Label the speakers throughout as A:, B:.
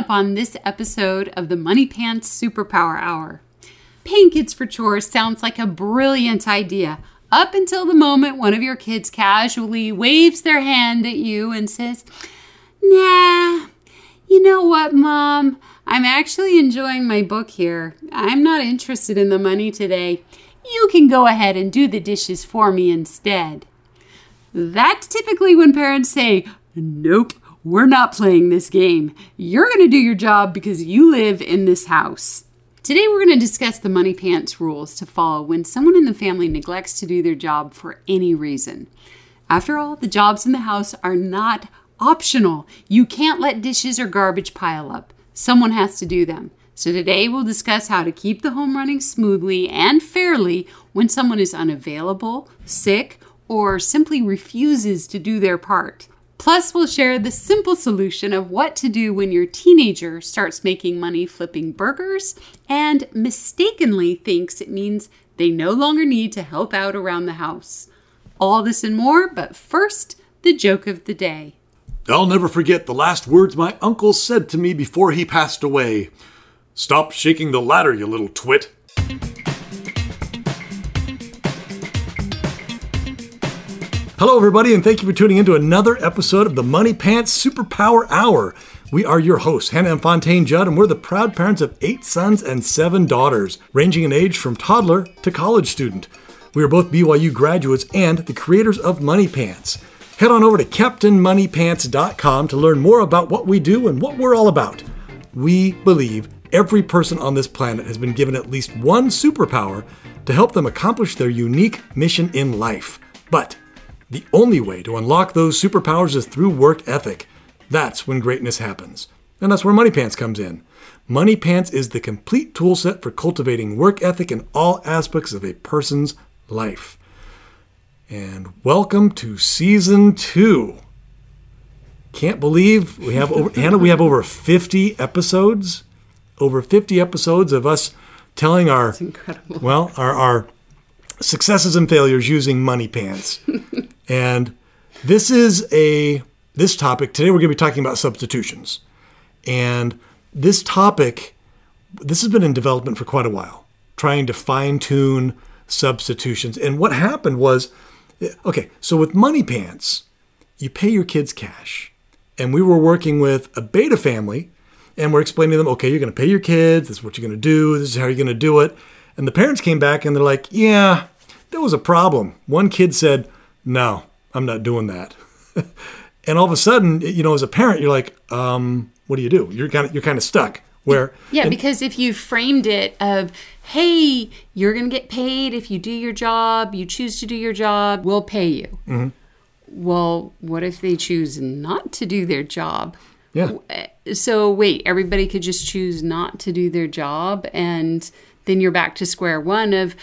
A: up on this episode of the Money Pants Superpower Hour. Paying kids for chores sounds like a brilliant idea up until the moment one of your kids casually waves their hand at you and says, Nah, you know what, Mom? I'm actually enjoying my book here. I'm not interested in the money today. You can go ahead and do the dishes for me instead. That's typically when parents say, Nope, we're not playing this game. You're going to do your job because you live in this house. Today, we're going to discuss the money pants rules to follow when someone in the family neglects to do their job for any reason. After all, the jobs in the house are not optional. You can't let dishes or garbage pile up. Someone has to do them. So, today we'll discuss how to keep the home running smoothly and fairly when someone is unavailable, sick, or simply refuses to do their part. Plus, we'll share the simple solution of what to do when your teenager starts making money flipping burgers and mistakenly thinks it means they no longer need to help out around the house. All this and more, but first, the joke of the day.
B: I'll never forget the last words my uncle said to me before he passed away. Stop shaking the ladder, you little twit. Hello, everybody, and thank you for tuning in to another episode of the Money Pants Superpower Hour. We are your hosts, Hannah and Fontaine Judd, and we're the proud parents of eight sons and seven daughters, ranging in age from toddler to college student. We are both BYU graduates and the creators of Money Pants. Head on over to CaptainMoneyPants.com to learn more about what we do and what we're all about. We believe every person on this planet has been given at least one superpower to help them accomplish their unique mission in life. But the only way to unlock those superpowers is through work ethic. That's when greatness happens. And that's where Money Pants comes in. Money Pants is the complete toolset for cultivating work ethic in all aspects of a person's life. And welcome to season two. Can't believe we have over Hannah, we have over 50 episodes. Over 50 episodes of us telling our well, our, our successes and failures using money pants. and this is a this topic today we're going to be talking about substitutions. And this topic this has been in development for quite a while, trying to fine tune substitutions. And what happened was okay, so with money pants, you pay your kids cash. And we were working with a beta family and we're explaining to them, okay, you're going to pay your kids, this is what you're going to do, this is how you're going to do it. And the parents came back and they're like, yeah, there was a problem. One kid said, no, I'm not doing that. and all of a sudden, you know, as a parent, you're like, um, what do you do? You're kind of, you're kind of stuck where.
A: Yeah,
B: and,
A: because if you framed it of, hey, you're going to get paid if you do your job, you choose to do your job, we'll pay you.
B: Mm-hmm.
A: Well, what if they choose not to do their job?
B: Yeah.
A: So wait, everybody could just choose not to do their job and then you're back to square one of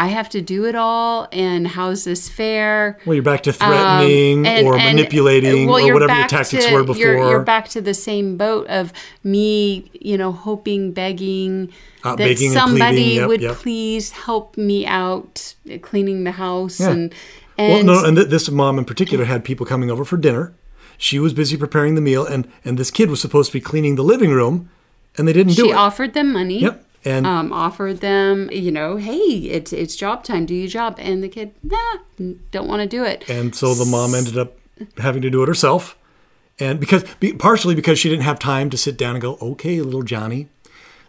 A: I have to do it all, and how's this fair?
B: Well, you're back to threatening um, and, or and, manipulating well, or whatever your tactics
A: to,
B: were before.
A: You're, you're, back to the same boat of me, you know, hoping, begging uh, that somebody yep, would yep. please help me out cleaning the house yeah. and. And
B: well, no, and th- this mom in particular had people coming over for dinner. She was busy preparing the meal, and and this kid was supposed to be cleaning the living room, and they didn't do it.
A: She offered them money.
B: Yep
A: and um, offered them, you know, hey, it's it's job time, do your job, and the kid, nah, don't want to do it.
B: And so the mom ended up having to do it herself, and because partially because she didn't have time to sit down and go, okay, little Johnny,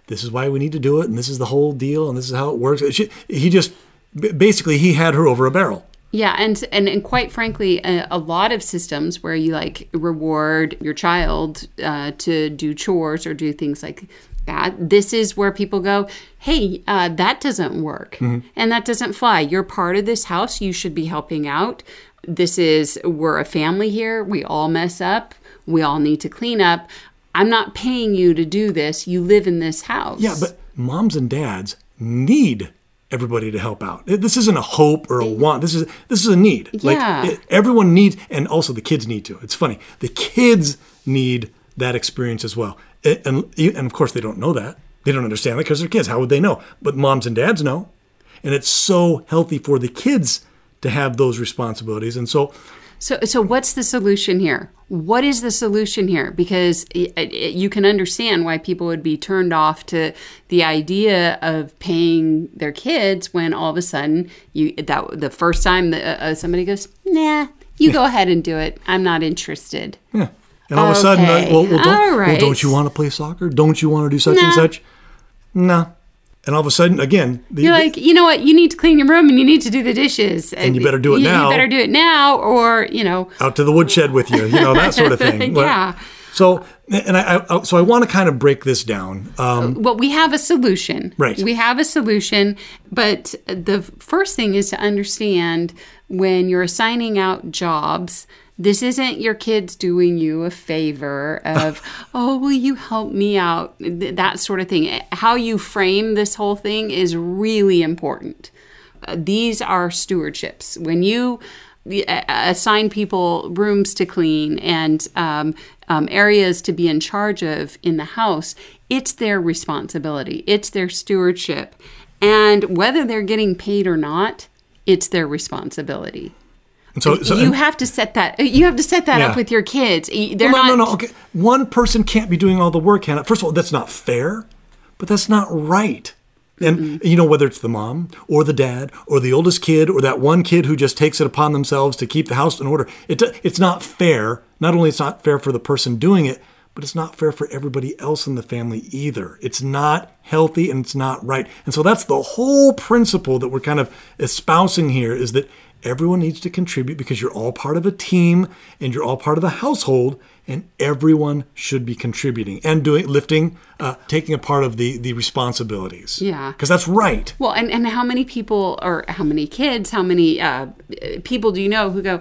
B: this is why we need to do it, and this is the whole deal, and this is how it works. She, he just basically he had her over a barrel.
A: Yeah, and and, and quite frankly, a, a, lot of systems where you like reward your child uh, to do chores or do things like that. This is where people go, hey, uh, that doesn't work mm-hmm. and that doesn't fly. You're part of this house. You should be helping out. This is, we're a family here. We all mess up. We all need to clean up. I'm not paying you to do this. You live in this house.
B: Yeah, but moms and dads need everybody to help out. This isn't a hope or a want. This is this is a need.
A: Yeah.
B: Like it, everyone needs, and also the kids need to. It's funny. The kids need that experience as well Eh, and, and of course they don't know that. They don't understand that because they're kids. How would they know? But moms and dads know. And it's so healthy for the kids to have those responsibilities. And so
A: So, so what's the solution here? What is the solution here? Because it, it, you can understand why people would be turned off to the idea of paying their kids when all of a sudden you that the first time that uh, uh somebody goes, "Nah, you go ahead and do it. I'm not interested."
B: Yeah. And all of a sudden, uh, well, well, don't,
A: All
B: well, don't you want to play soccer? Don't you want to do such and such? No. And all of a sudden, again, the,
A: You're like, you know what? You need to clean your room and you need to do the dishes. And
B: you better do it
A: you,
B: now.
A: You better do it now, or you know,
B: out to the woodshed with you, you know that sort of thing.
A: Yeah.
B: So, and I, I so I want to kind of break this down. Um,
A: well, we have a solution.
B: Right.
A: We have a solution, but the first thing is to understand when you're assigning out jobs. This isn't your kids doing you a favor of, oh, will you help me out? Th- That sort of thing. How you frame this whole thing is really important. Uh, these are stewardships. When you uh, assign people rooms to clean and um, um, areas to be in charge of in the house, it's their responsibility, it's their stewardship. And whether they're getting paid or not, it's their responsibility.
B: And so, so
A: you
B: and-
A: have to set that. Uh, you have to set that
B: Yeah.
A: up with your kids. They're
B: Well,
A: not.
B: no, no, no. Okay, one person can't be doing all the work, Hannah. First of all, that's not fair, but that's not right. And you know whether it's the mom or the dad or the oldest kid or that one kid who just takes it upon themselves to keep the house in order. It it's not fair. Not only it's not fair for the person doing it, but it's not fair for everybody else in the family either. It's not healthy and it's not right. And so that's the whole principle that we're kind of espousing here is that everyone needs to contribute because you're all part of a team and you're all part of the household and everyone should be contributing and doing lifting uh, taking a part of the the responsibilities
A: Yeah.
B: because that's right
A: Well, and, and how many people or how many kids, how many uh, people do you know who go,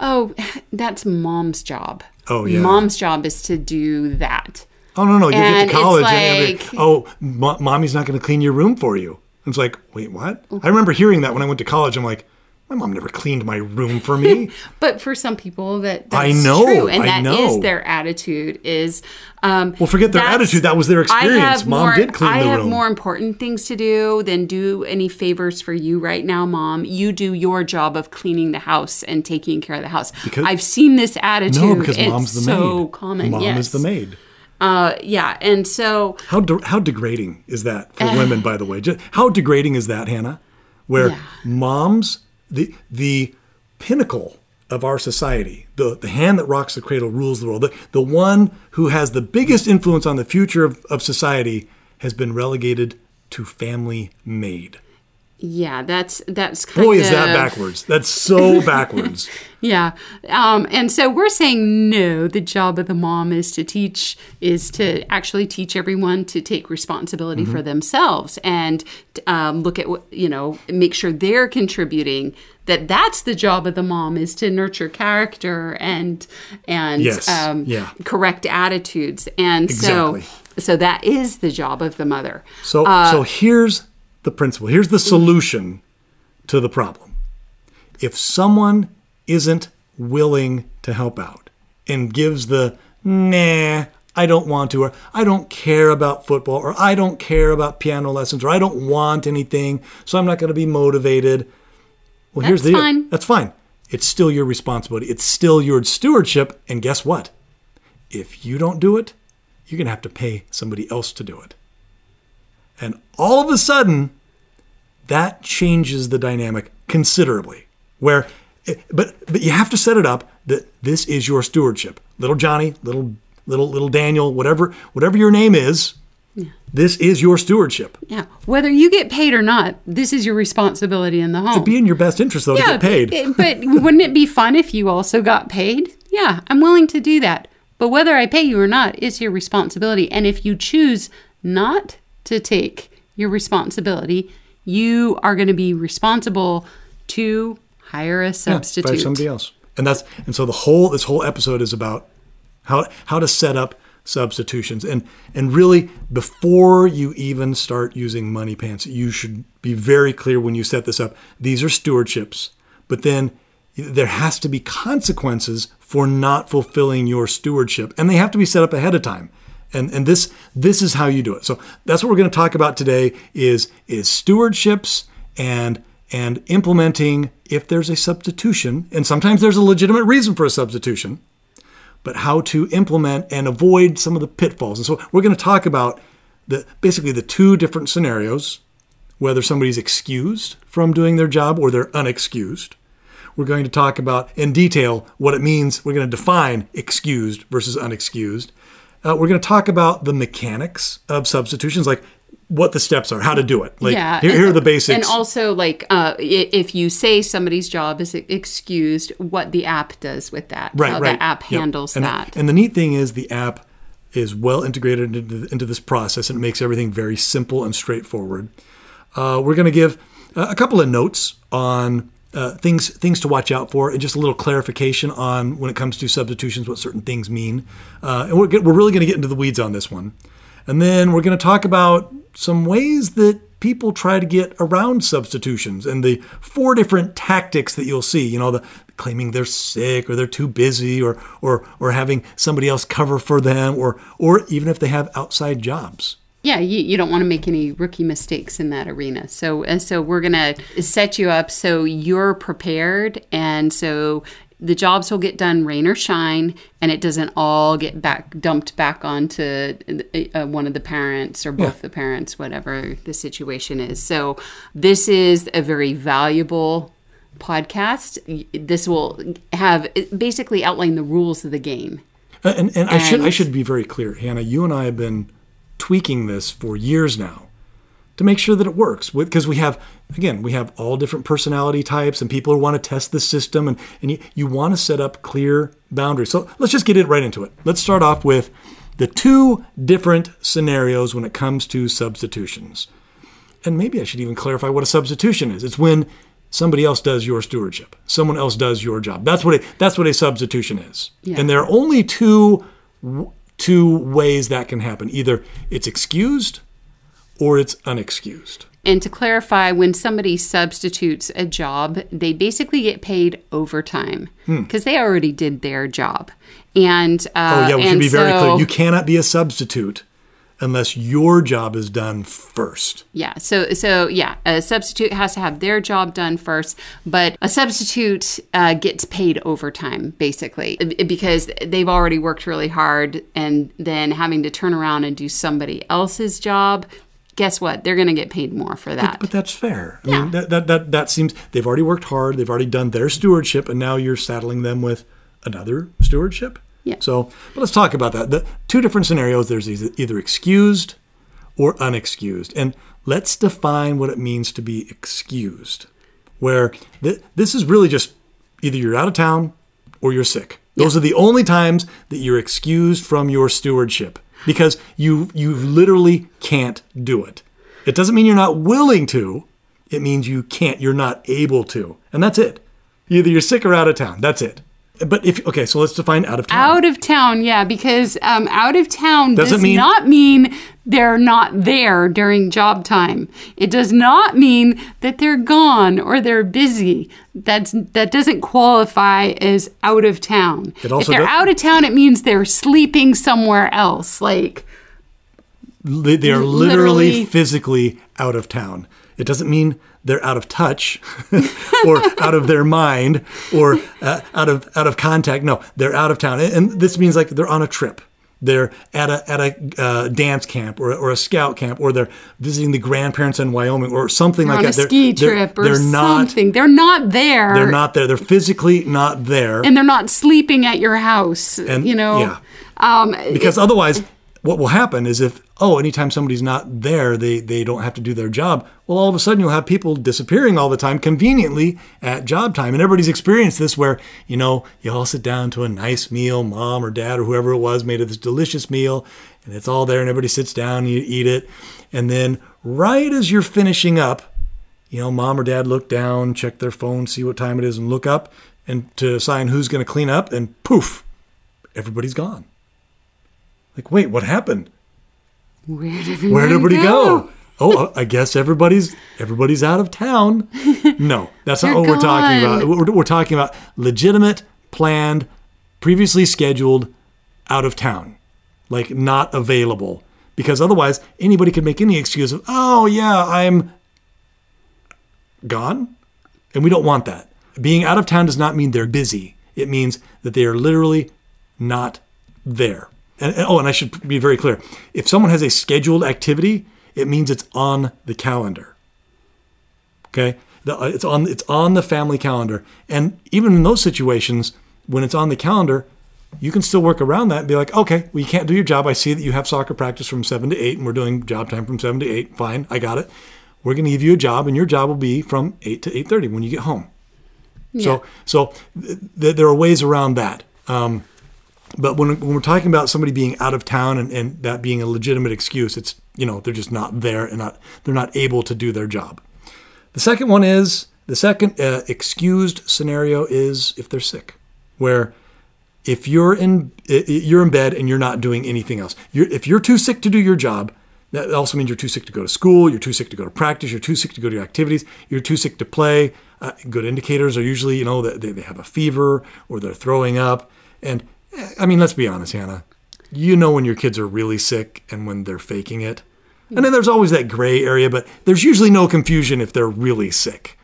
A: oh, that's mom's job?
B: Oh, yeah.
A: Mom's job is to do that.
B: oh no no you
A: And
B: get to college and they-
A: like-
B: oh mo- mommy's not going to clean your room for you it's like wait what i remember hearing that when i went to college i'm like my mom never cleaned my room for me
A: But for some people, that that's
B: I know,
A: true, and
B: I
A: that is
B: know.
A: their attitude. Is um,
B: Well, forget their attitude, that was their experience. Mom
A: more,
B: did clean
A: I
B: the room.
A: I have more important things to do than do any favors for you right now, mom. You do your job of cleaning the house and taking care of the house.
B: Because-
A: I've seen this attitude.
B: no because
A: it's
B: mom's the
A: so
B: maid
A: common.
B: mom
A: yes.
B: is the maid
A: Uh, yeah, and so
B: How de- how degrading is that for women? By the way, Just, how degrading is that, Hannah? Where
A: Yeah.
B: moms, the the pinnacle of our society, the the hand that rocks the cradle rules the world. The, the one who has the biggest influence on the future of, of society has been relegated to family maid.
A: Yeah, that's that's kind
B: Boy,
A: of
B: is that backwards! That's so backwards.
A: Yeah. Um, and so we're saying no, the job of the mom is to teach, is to actually teach everyone to take responsibility
B: Mm-hmm.
A: for themselves and um, look at what, you know, make sure they're contributing. That that's the job of the mom is to nurture character and and
B: Yes.
A: um,
B: Yeah.
A: correct attitudes. And
B: Exactly.
A: so so that is the job of the mother.
B: So,
A: Uh,
B: so here's the principle. Here's the solution to the problem. If someone isn't willing to help out and gives the nah, I don't want to, or I don't care about football, or I don't care about piano lessons, or I don't want anything, so I'm not going to be motivated. Well, here's the
A: fine.
B: That's fine. It's still your responsibility. It's still your stewardship. And guess what? If you don't do it, you're going to have to pay somebody else to do it. And all of a sudden, that changes the dynamic considerably. Where, but but you have to set it up that this is your stewardship. Little Johnny, little little little Daniel, whatever whatever your name is, this is your stewardship.
A: yeah. Whether you get paid or not, this is your responsibility in the home.
B: To be in your best interest though to get paid.
A: it- but wouldn't it be fun if you also got paid? Yeah, I'm willing to do that. But whether I pay you or not, it's your responsibility. And if you choose not to take your responsibility, you are going to be responsible to hire a
B: Yeah,
A: substitute.
B: by somebody else. And that's and so the whole this whole episode is about how how to set up substitutions. And and really before you even start using money pants you should be very clear when you set this up these are stewardships. But then there has to be consequences for not fulfilling your stewardship. And they have to be set up ahead of time and and this this is how you do it so that's what we're going to talk about today is is stewardships and and implementing if there's a substitution, and sometimes there's a legitimate reason for a substitution, but how to implement and avoid some of the pitfalls. And so we're going to talk about the basically the two different scenarios, whether somebody's excused from doing their job or they're unexcused. We're going to talk about in detail what it means. We're going to define excused versus unexcused. Uh, we're going to talk about the mechanics of substitutions, like what the steps are, how to do it. Like,
A: Yeah,
B: here, here are the basics.
A: And also, like, uh, if you say somebody's job is excused, what the app does with that,
B: right,
A: how
B: right.
A: the app
B: Yep.
A: handles
B: and,
A: that.
B: And the neat thing is the app is well integrated into, into this process and it makes everything very simple and straightforward. Uh, we're going to give uh, a couple of notes on uh, things things to watch out for and just a little clarification on when it comes to substitutions what certain things mean. Uh, and we're, get, we're really going to get into the weeds on this one. And then we're going to talk about some ways that people try to get around substitutions and the four different tactics that you'll see. You know, the claiming they're sick or they're too busy or or or having somebody else cover for them or or even if they have outside jobs.
A: Yeah, you, you don't want to make any rookie mistakes in that arena. So, uh, so we're gonna set you up so you're prepared, and so the jobs will get done, rain or shine, and it doesn't all get back dumped back onto uh, one of the parents or both the parents, whatever the situation is. So, this is a very valuable podcast. This will have basically outline the rules of the game.
B: Uh, And, and I should I should be very clear, Hannah. You and I have been tweaking this for years now to make sure that it works. Because we have again we have all different personality types and people who want to test the system and, and you, you want to set up clear boundaries. So let's just get it right into it. Let's start off with the two different scenarios when it comes to substitutions. And maybe I should even clarify what a substitution is. It's when somebody else does your stewardship. Someone else does your job. That's what a, that's what a substitution is.
A: Yeah.
B: And there are only two two ways that can happen. Either it's excused or it's unexcused.
A: And to clarify, when somebody substitutes a job, they basically get paid overtime because they already did their job. And uh,
B: Hmm. Oh yeah, we should be very clear. You cannot be a substitute unless your job is done first.
A: Yeah. So so yeah, a substitute has to have their job done first, but a substitute uh, gets paid overtime basically because they've already worked really hard, and then having to turn around and do somebody else's job. Guess what? They're going to get paid more for that.
B: But that's fair. I mean, that, that, that, that seems they've already worked hard. They've already done their stewardship, and now you're saddling them with another stewardship.
A: Yeah.
B: So, but let's talk about that. The two different scenarios. There's either, either excused or unexcused, and let's define what it means to be excused. Where th- this is really just either you're out of town or you're sick. Those are the only times that you're excused from your stewardship because you you literally can't do it. It doesn't mean you're not willing to. It means you can't. You're not able to, and that's it. Either you're sick or out of town. That's it. But if okay, so let's define out of town.
A: Out of town, yeah, because um, out of town
B: Doesn't
A: does
B: mean-
A: not mean they're not there during job time. It does not mean that they're gone or they're busy. That's that doesn't qualify as out of town.
B: It also
A: if they're
B: do-
A: out of town, it means they're sleeping somewhere else. Like
B: Li- They are literally,
A: Literally.
B: physically out of town. It doesn't mean they're out of touch or out of their mind or uh, out of out of contact. No, they're out of town, and this means like they're on a trip. They're at a at a uh, dance camp or, or a scout camp, or they're visiting the grandparents in Wyoming or something
A: on
B: like
A: a
B: that. They're-
A: ski
B: they're-
A: trip or
B: they're not.
A: something. They're not there.
B: They're not there. They're physically not there.
A: and they're not sleeping at your house.
B: And-
A: you know.
B: yeah.
A: Um,
B: because otherwise what will happen is if oh anytime somebody's not there they they don't have to do their job well all of a sudden you'll have people disappearing all the time conveniently at job time and everybody's experienced this where you know you all sit down to a nice meal mom or dad or whoever it was made this delicious meal and it's all there and everybody sits down and you eat it and then right as you're finishing up you know, mom or dad look down, check their phone, see what time it is, and look up and to assign who's going to clean up, and poof, everybody's gone. Like, wait, what happened?
A: where did everybody,
B: Where did everybody go? Oh, uh, I guess everybody's everybody's out of town. No, that's not what we're talking about. We're, we're talking about legitimate, planned, previously scheduled, out of town, like not available. Because otherwise, anybody could make any excuse of, oh yeah, I'm gone. And we don't want that. Being out of town does not mean they're busy. It means that they are literally not there. And, and- oh, and I should be very clear. If someone has a scheduled activity, it means it's on the calendar. Okay, the, uh, it's on it's on the family calendar, and even in those situations, when it's on the calendar, you can still work around that and be like, okay, well, you can't do your job. I see that you have soccer practice from seven to eight, and we're doing job time from seven to eight. Fine, I got it. We're going to give you a job, and your job will be from eight to eight thirty when you get home. So, so th- th- there are ways around that. Um, but when, when we're talking about somebody being out of town and, and that being a legitimate excuse, it's you know they're just not there and not they're not able to do their job. The second one is the second uh, excused scenario is if they're sick, where if you're in you're in bed and you're not doing anything else. You're, if you're too sick to do your job, that also means you're too sick to go to school. You're too sick to go to practice. You're too sick to go to your activities. You're too sick to play. Uh, good indicators are usually you know that they, they have a fever or they're throwing up. And I mean, let's be honest, Hannah. You know when your kids are really sick and when they're faking it. And then there's always that gray area, but there's usually no confusion if they're really sick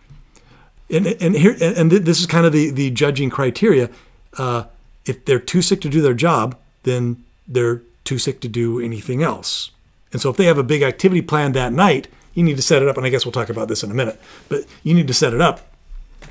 B: and and here and this is kind of the the judging criteria. Uh, if they're too sick to do their job, then they're too sick to do anything else. And so if they have a big activity planned that night, you need to set it up. And I guess we'll talk about this in a minute. But you need to set it up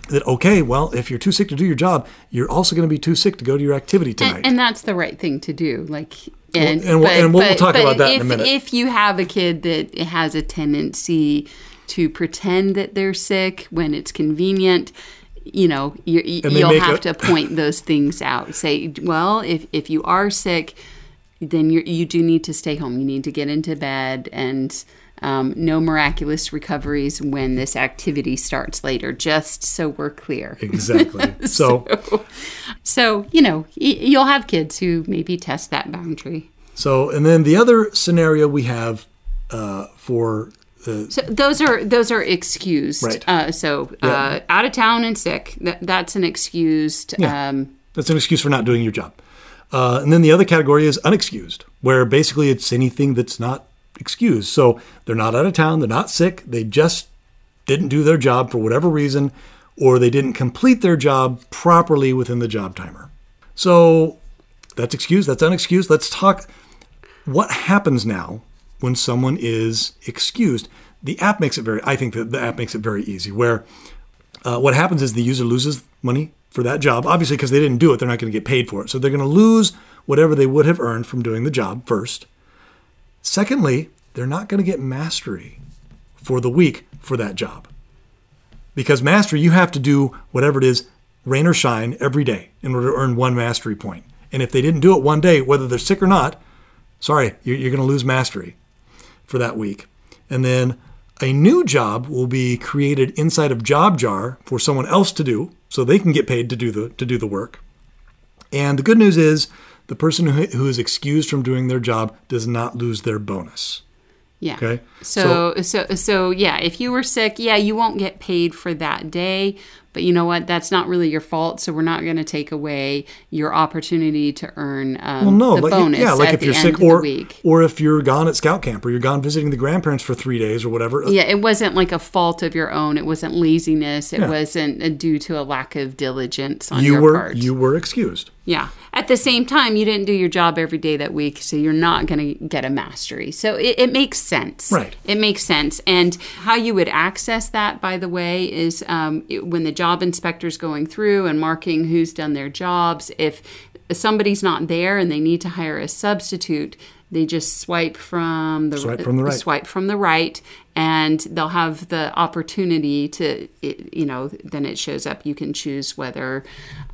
B: that okay, well, if you're too sick to do your job, you're also going to be too sick to go to your activity tonight.
A: And, and that's the right thing to do. Like, and,
B: and we'll- and we'll- we'll talk about that in
A: if,
B: a minute.
A: If you have a kid that has a tendency to pretend that they're sick when it's convenient, you know, you, you,
B: And they
A: you'll have
B: a-
A: to point those things out. Say, well, if if you are sick, then you you do need to stay home. You need to get into bed and. Um, no miraculous recoveries when this activity starts later, just so we're clear.
B: exactly. So
A: So, you know, y- you'll have kids who maybe test that boundary.
B: so and then the other scenario we have uh, for the
A: So those are those are excused.
B: Right.
A: Uh, so uh, out of town and sick. That, that's an excused.
B: Yeah.
A: Um,
B: That's an excuse for not doing your job. Uh, and then the other category is unexcused, where basically it's anything that's not excused. So they're not out of town, they're not sick, they just didn't do their job for whatever reason, or they didn't complete their job properly within the job timer. So that's excused, that's unexcused. Let's talk what happens now when someone is excused. The app makes it very, I think that the app makes it very easy, where uh, what happens is the user loses money for that job. Obviously, because they didn't do it, they're not going to get paid for it. So they're going to lose whatever they would have earned from doing the job first. Secondly, they're not going to get mastery for the week for that job. Because mastery, you have to do whatever it is, rain or shine, every day in order to earn one mastery point. And if they didn't do it one day, whether they're sick or not, sorry, you're, going to lose mastery for that week. And then a new job will be created inside of JobJar for someone else to do, so they can get paid to do the to do the work. And the good news is, the person who, who is excused from doing their job does not lose their bonus.
A: yeah.
B: Okay.
A: So, so so yeah, if you were sick, yeah, you won't get paid for that day. But you know what? That's not really your fault. So we're not going to take away your opportunity to earn um,
B: Well, no,
A: the
B: like
A: bonus
B: yeah, like if you're sick or
A: week.
B: or if you're gone at scout camp or you're gone visiting the grandparents for three days or whatever.
A: Yeah, it wasn't like a fault of your own. It wasn't laziness. It
B: Yeah.
A: wasn't uh, due to a lack of diligence on
B: you
A: your
B: were
A: part.
B: you were excused.
A: Yeah. At the same time, you didn't do your job every day that week, so you're not going to get a mastery. So it, it makes sense.
B: Right.
A: It makes sense. And how you would access that, by the way, is um, it- when the job inspector's going through and marking who's done their jobs. If somebody's not there and they need to hire a substitute, they just swipe from the
B: Swipe from the right.
A: swipe from the right and they'll have the opportunity to you know then it shows up you can choose whether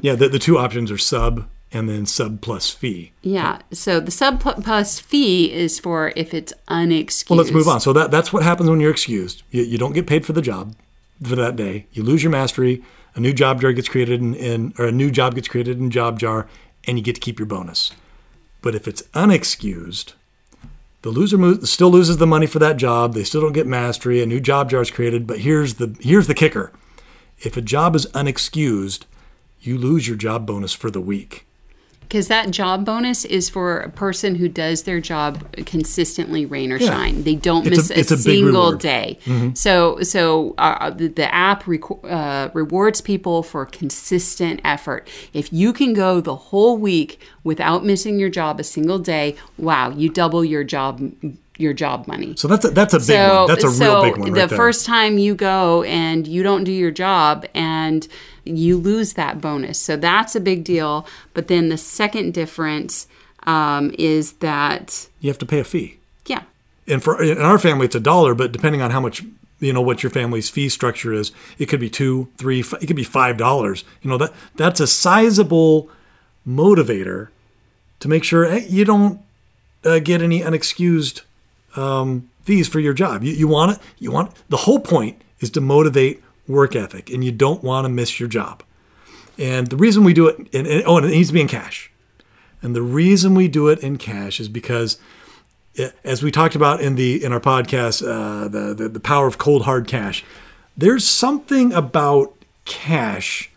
B: Yeah, the, the two options are sub and then sub plus fee.
A: Yeah. So the sub plus fee is for if it's unexcused.
B: Well, let's move on. So that that's what happens when you're excused. You, you don't get paid for the job for that day. You lose your mastery. A new job jar gets created in, in or a new job gets created in job jar, and you get to keep your bonus. But if it's unexcused, the loser mo- still loses the money for that job. They still don't get mastery. A new job jar is created. But here's the here's the kicker: if a job is unexcused, you lose your job bonus for the week.
A: Because that job bonus is for a person who does their job consistently, rain or shine. They don't
B: It's
A: miss a,
B: it's a
A: single
B: reward. Mm-hmm.
A: day. So, so uh, the, the app uh, rewards people for consistent effort. If you can go the whole week without missing your job a single day, wow, you double your job your job money.
B: So that's a, that's a big one. That's a
A: so
B: real big one
A: the
B: right there.
A: first time you go and you don't do your job and you lose that bonus. So that's a big deal. But then the second difference um, is that,
B: you have to pay a fee.
A: yeah,
B: and for in our family it's a dollar but depending on how much you know what your family's fee structure is it could be two three it could be five dollars you know that that's a sizable motivator to make sure hey, you don't uh, get any unexcused um, fees for your job you, you want it you want the whole point is to motivate work ethic and you don't want to miss your job and the reason we do it and, and- oh and it needs to be in cash and the reason we do it in cash is because as we talked about in the in our podcast, uh, the, the the power of cold hard cash. There's something about cash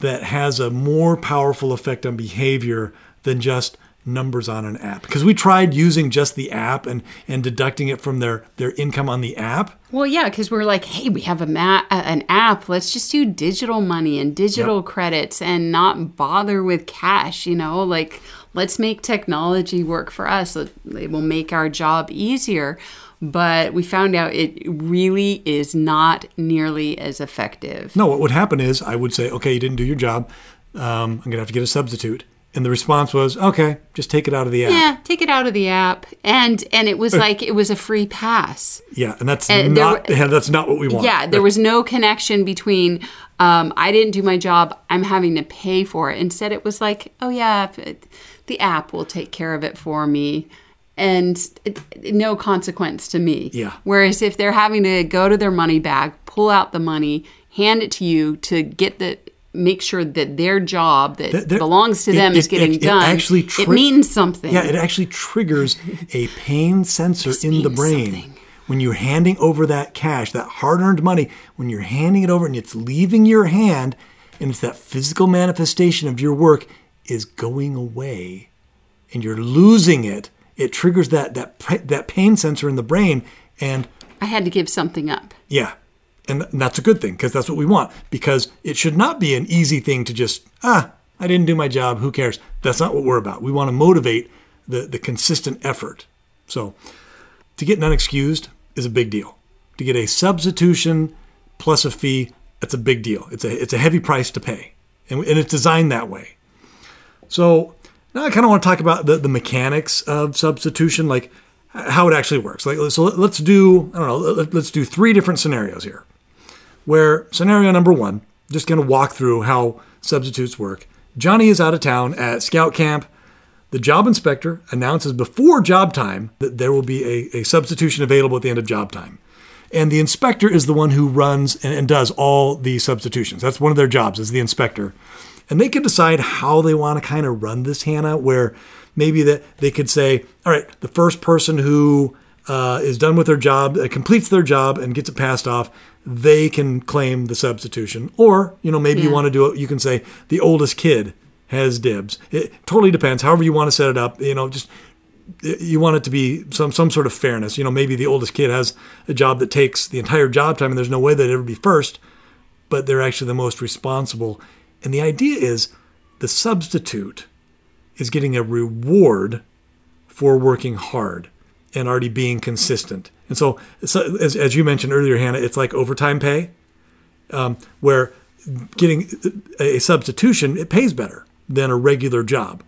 B: that has a more powerful effect on behavior than just numbers on an app. Because we tried using just the app and and deducting it from their their income on the app.
A: Well, yeah, because we're like, hey, we have a ma- a- an app. Let's just do digital money and digital credits and not bother with cash. You know, like let's make technology work for us. It it will make our job easier. But we found out it really is not nearly as effective.
B: No, what would happen is I would say, okay, you didn't do your job. Um, I'm gonna have to get a substitute. And the response was, okay, just take it out of the app.
A: Yeah, take it out of the app, and and it was like it was a free pass.
B: Yeah, and that's
A: And
B: not
A: were-
B: yeah, that's not what we want.
A: Yeah, there was no connection between um, I didn't do my job, I'm having to pay for it. Instead, it was like, oh, yeah, the app will take care of it for me. And it, it- no consequence to me.
B: Yeah.
A: Whereas if they're having to go to their money bag, pull out the money, hand it to you to get the make sure that their job that
B: there-
A: belongs to
B: it-
A: them is getting
B: it- it
A: done.
B: actually
A: it means something.
B: Yeah, it actually triggers a pain sensor in the brain.
A: something.
B: When you're handing over that cash, that hard earned money, when you're handing it over and it's leaving your hand, and it's that physical manifestation of your work is going away and you're losing it, it triggers that, that, that pain sensor in the brain. And
A: I had to give something up.
B: yeah, and that's a good thing because that's what we want. Because it should not be an easy thing to just ah, I didn't do my job. Who cares? That's not what we're about. We want to motivate the the consistent effort. So to get an unexcused is a big deal. To get a substitution plus a fee, that's a big deal. It's a it's a heavy price to pay, and, and it's designed that way. So now I kind of want to talk about the, the mechanics of substitution, like how it actually works. Like so, let- let's do I don't know. Let's do three different scenarios here. Where scenario number one, just going to walk through how substitutes work. Johnny is out of town at scout camp. The job inspector announces before job time that there will be a, a substitution available at the end of job time. And the inspector is the one who runs and, and does all the substitutions. That's one of their jobs, is the inspector. And they can decide how they want to kind of run this, Hannah, where maybe that they could say, all right, the first person who uh, is done with their job, uh, completes their job, and gets it passed off, they can claim the substitution. Or, you know, maybe you want to do it, you can say the oldest kid has dibs. It totally depends. However you want to set it up, you know, just you want it to be some some sort of fairness. You know, maybe the oldest kid has a job that takes the entire job time, and there's no way they'd ever be first, but they're actually the most responsible. And the idea is the substitute is getting a reward for working hard and already being consistent. And so, so as, as you mentioned earlier, Hannah, it's like overtime pay, um, where getting a substitution it pays better than a regular job.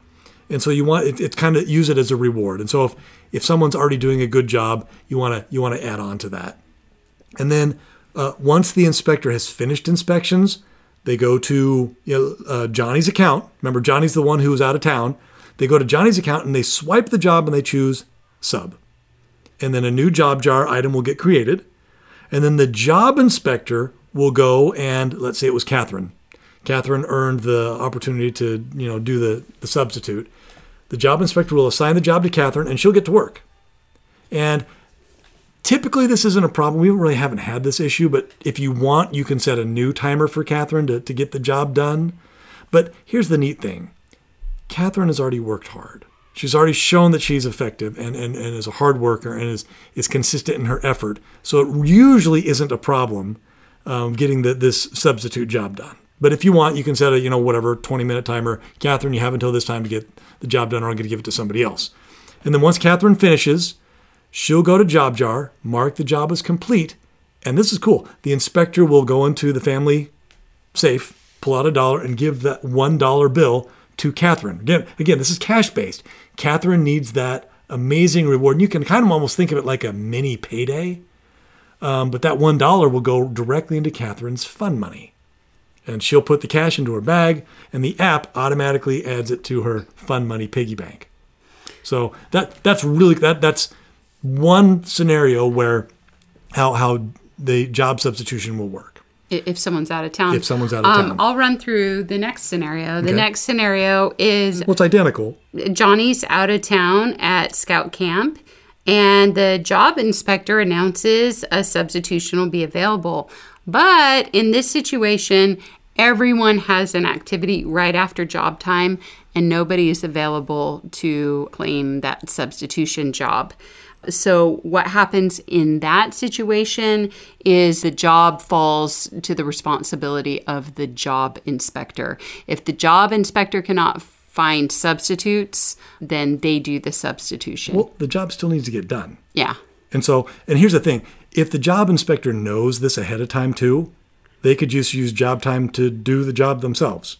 B: And so you want it, it's kind of use it as a reward. And so if if someone's already doing a good job, you want to you want to add on to that. And then uh, once the inspector has finished inspections, they go to you know, uh, Johnny's account. Remember, Johnny's the one who was out of town. They go to Johnny's account and they swipe the job and they choose sub. And then a new job jar item will get created. And then the job inspector will go and let's say it was Catherine. Catherine earned the opportunity to you know do the, the substitute. The job inspector will assign the job to Catherine and she'll get to work. And typically this isn't a problem. We really haven't had this issue, but if you want, you can set a new timer for Catherine to, to get the job done. But here's the neat thing. Catherine has already worked hard. She's already shown that she's effective and, and, and is a hard worker and is, is consistent in her effort. So it usually isn't a problem um, getting the, this substitute job done. But if you want, you can set a, you know, whatever 20 minute timer. Catherine, you have until this time to get the job done or I'm going to give it to somebody else. And then once Catherine finishes, she'll go to Job Jar, mark the job as complete. And this is cool. The inspector will go into the family safe, pull out a dollar, and give that $1 bill to Catherine. Again, again, this is cash based. Catherine needs that amazing reward. And you can kind of almost think of it like a mini payday. Um, but that one dollar will go directly into Catherine's fun money, and she'll put the cash into her bag, and the app automatically adds it to her fun money piggy bank. So that that's really that that's one scenario where how how the job substitution will work.
A: If someone's out of town.
B: If someone's out of
A: um,
B: town.
A: I'll run through the next scenario. The
B: Okay.
A: next scenario is
B: Well, it's identical.
A: Johnny's out of town at scout camp, and the job inspector announces a substitution will be available. But in this situation, everyone has an activity right after job time, and nobody is available to claim that substitution job. So, what happens in that situation is the job falls to the responsibility of the job inspector. If the job inspector cannot find substitutes, then they do the substitution.
B: Well, the job still needs to get done.
A: yeah.
B: And so, and here's the thing if the job inspector knows this ahead of time too, they could just use job time to do the job themselves.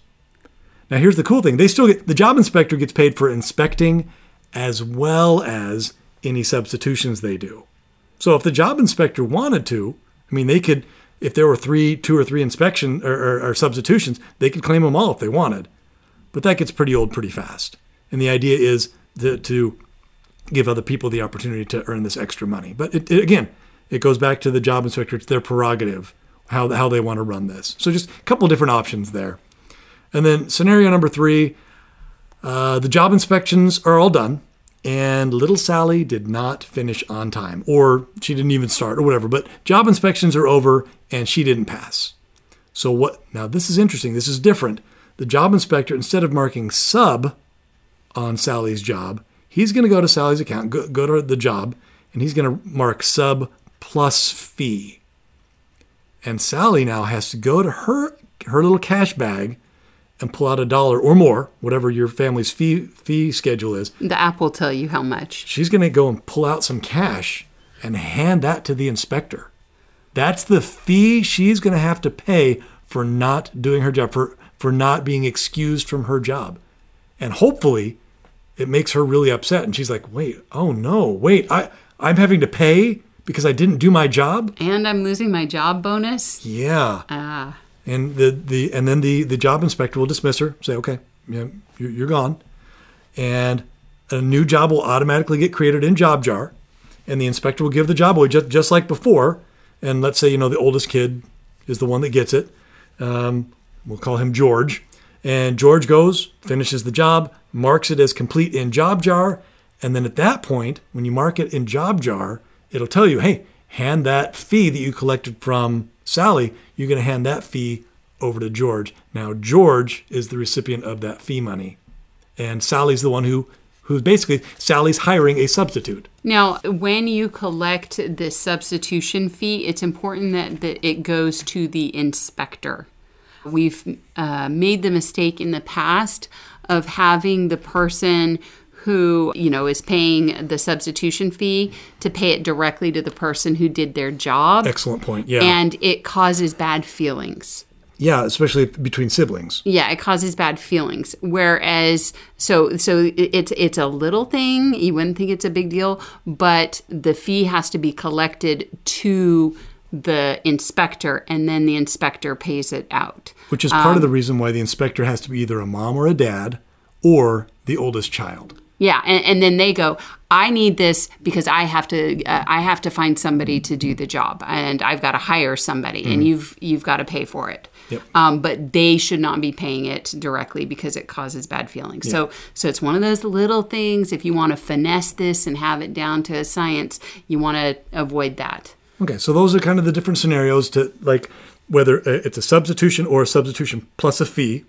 B: Now, here's the cool thing they still get the job inspector gets paid for inspecting as well as any substitutions they do. So, if the job inspector wanted to, I mean, they could, if there were three, two or three inspection or, or, or substitutions, they could claim them all if they wanted. But that gets pretty old pretty fast. And the idea is to, to give other people the opportunity to earn this extra money. But it, it- again, it goes back to the job inspector. It's their prerogative how, how they want to run this. So just a couple different options there. And then scenario number three, uh, the job inspections are all done, and little Sally did not finish on time, or she didn't even start, or whatever. But job inspections are over, and she didn't pass. So what? Now this is interesting. This is different. The job inspector, instead of marking sub on Sally's job, he's going to go to Sally's account, go, go to the job, and he's going to mark sub plus fee. And Sally now has to go to her her little cash bag and pull out a dollar or more, whatever your family's fee fee schedule is.
A: The app will tell you how much.
B: She's going to go and pull out some cash and hand that to the inspector. That's the fee she's going to have to pay for not doing her job, for, for not being excused from her job. And hopefully it makes her really upset. And she's like, wait, oh no, wait, I, I'm having to pay because I didn't do my job?
A: And I'm losing my job bonus.
B: Yeah.
A: Ah.
B: And the, the and then the, the job inspector will dismiss her, say, okay, yeah, you're, you're gone. And a new job will automatically get created in JobJar. And the inspector will give the job away just, just like before. And let's say, you know, the oldest kid is the one that gets it. Um, we'll call him George. And George goes, finishes the job, marks it as complete in JobJar. And then at that point, when you mark it in JobJar, it'll tell you, hey, hand that fee that you collected from Sally, you're going to hand that fee over to George. Now, George is the recipient of that fee money. And Sally's the one who, who's basically, Sally's hiring a substitute.
A: Now, when you collect the substitution fee, it's important that, that it goes to the inspector. We've uh, made the mistake in the past of having the person who you know is paying the substitution fee to pay it directly to the person who did their job
B: Excellent point. Yeah.
A: and it causes bad feelings
B: yeah, especially between siblings.
A: yeah it causes bad feelings whereas so so it's it's a little thing you wouldn't think it's a big deal but the fee has to be collected to the inspector and then the inspector pays it out
B: Which is part of the um, reason why the inspector has to be either a mom or a dad or the oldest child.
A: Yeah and, and then they go i need this because i have to uh, i have to find somebody to do the job and i've got to hire somebody and you've you've got to pay for it
B: Yep.
A: um, but they should not be paying it directly because it causes bad feelings so so it's one of those little things if you want to finesse this and have it down to a science you want to avoid that
B: Okay, so those are kind of the different scenarios to like whether uh, it's a substitution or a substitution plus a fee.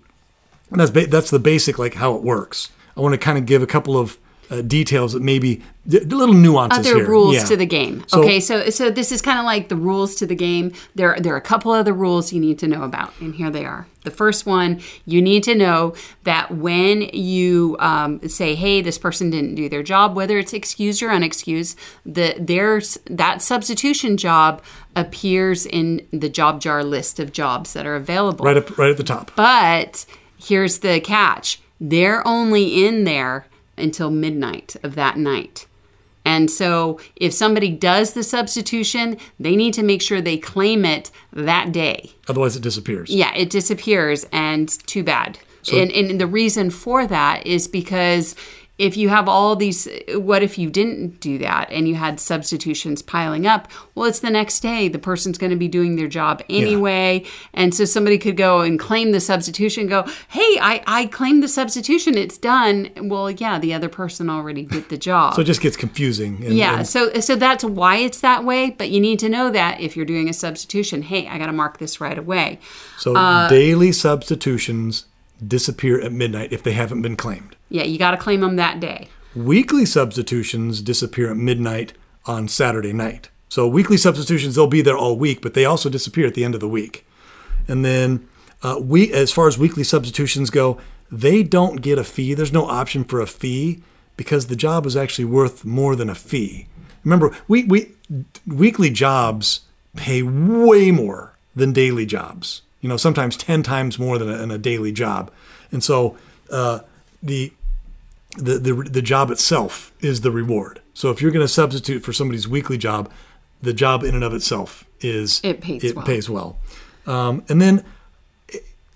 B: And that's ba- that's the basic like how it works. I want to kind of give a couple of uh, details that maybe d- little nuances
A: other
B: here.
A: rules
B: Yeah.
A: to the game.
B: So-
A: okay, so so this is kind of like the rules to the game. There there are a couple other rules you need to know about, and here they are. The first one, you need to know that when you um, say, "Hey, this person didn't do their job," whether it's excused or unexcused, the there's that substitution job appears in the job jar list of jobs that are available.
B: right up right at the top.
A: But here's the catch they're only in there until midnight of that night. And so if somebody does the substitution, they need to make sure they claim it that day.
B: Otherwise, it disappears.
A: Yeah, it disappears, and too bad. and, and the reason for that is because if you have all these, what if you didn't do that and you had substitutions piling up? Well, it's the next day. The person's going to be doing their job anyway. And so somebody could go and claim the substitution, go, hey, I, I claimed the substitution. It's done. Well, yeah, the other person already did the job.
B: So it just gets confusing. And,
A: Yeah,
B: and
A: so so that's why it's that way. But you need to know that if you're doing a substitution, hey, I got to mark this right away.
B: so
A: uh,
B: daily substitutions disappear at midnight if they haven't been claimed.
A: Yeah, you got to claim them that day.
B: Weekly substitutions disappear at midnight on Saturday night. So weekly substitutions, they'll be there all week, but they also disappear at the end of the week. And then uh, we, as far as weekly substitutions go, they don't get a fee. There's no option for a fee because the job is actually worth more than a fee. Remember, we, we weekly jobs pay way more than daily jobs. You know, sometimes ten times more than a, than a daily job. And so uh, the the, the the job itself is the reward. So if you're going to substitute for somebody's weekly job, the job in and of itself is
A: It pays
B: it
A: well.
B: pays well. Um, and then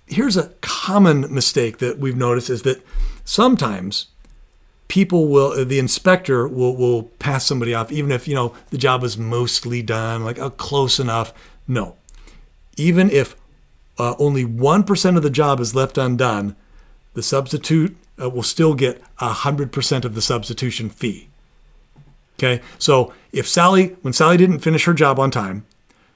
B: here's a common mistake that we've noticed is that sometimes people will the inspector will will pass somebody off even if you know the job is mostly done like oh, close enough no even if uh, only 1% of the job is left undone the substitute uh, will still get 100% of the substitution fee okay so if sally when sally didn't finish her job on time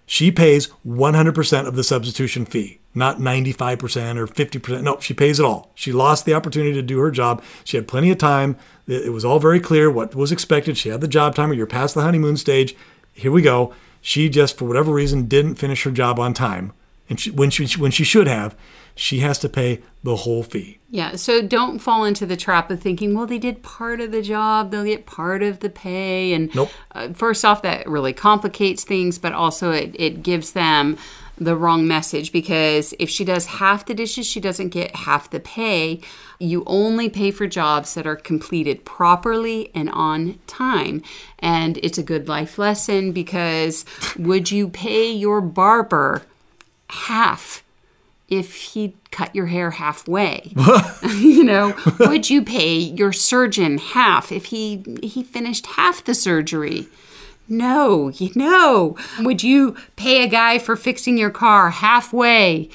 B: she pays 100% of the substitution fee, not 95% or 50%. No, she pays it all. She lost the opportunity to do her job. She had plenty of time. It was all very clear what was expected. She had the job timer. You're past the honeymoon stage. Here we go. She just, for whatever reason, didn't finish her job on time. And she, when, she, when she should have, she has to pay the whole fee.
A: Yeah, so don't fall into the trap of thinking, well, they did part of the job, they'll get part of the pay. And
B: Nope.
A: uh, first off, that really complicates things, but also it, it gives them the wrong message because if she does half the dishes, she doesn't get half the pay. You only pay for jobs that are completed properly and on time. And it's a good life lesson because would you pay your barber half? if he cut your hair halfway. You know would you pay your surgeon half if he he finished half the surgery? No you know would you pay a guy for fixing your car halfway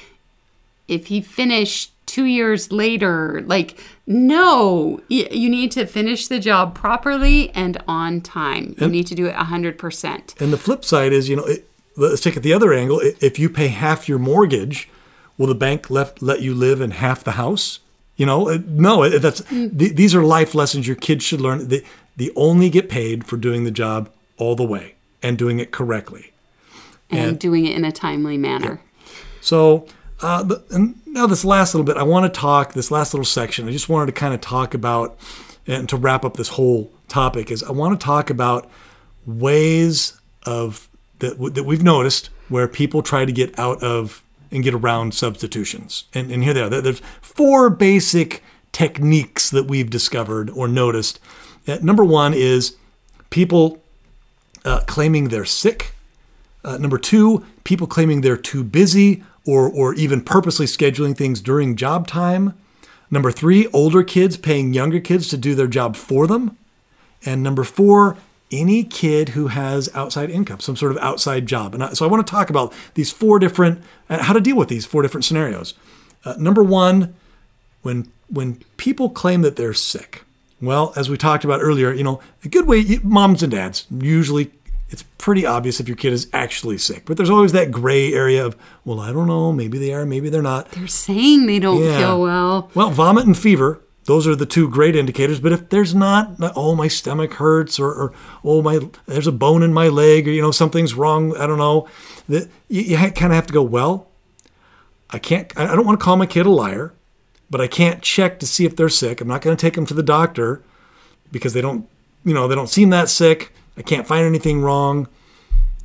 A: if he finished two years later? Like no. You need to finish the job properly and on time. You need to do it 100%
B: And the flip side is, you know, it, let's take it the other angle. If you pay half your mortgage, will the bank left let you live in half the house? You know, uh, no. it- That's mm. th- these are life lessons your kids should learn. They, they only get paid for doing the job all the way and doing it correctly.
A: and doing it in a timely manner
B: So, uh, and now this last little bit, I want to talk this last little section. I just wanted to kind of talk about, and to wrap up this whole topic, is I want to talk about ways of that w- that we've noticed where people try to get out of and get around substitutions. And, and here they are. There's four basic techniques that we've discovered or noticed. Uh, number one is people uh, claiming they're sick. Uh, number two, people claiming they're too busy or, or even purposely scheduling things during job time. Number three, older kids paying younger kids to do their job for them. And number four, any kid who has outside income, some sort of outside job. And so I want to talk about these four different, uh, how to deal with these four different scenarios. Uh, number one, when when people claim that they're sick. Well, as we talked about earlier, you know, a good way, moms and dads usually it's pretty obvious if your kid is actually sick. But there's always that gray area of, well, I don't know, maybe they are, maybe they're not.
A: They're saying they don't
B: Yeah.
A: feel well.
B: Well, vomit and fever, those are the two great indicators. But if there's not, uh, oh, my stomach hurts, or, or oh, my there's a bone in my leg, or you know something's wrong, I don't know. That you, you kind of have to go. Well, I can't. I I don't want to call my kid a liar, but I can't check to see if they're sick. I'm not going to take them to the doctor because they don't, you know, they don't seem that sick. I can't find anything wrong.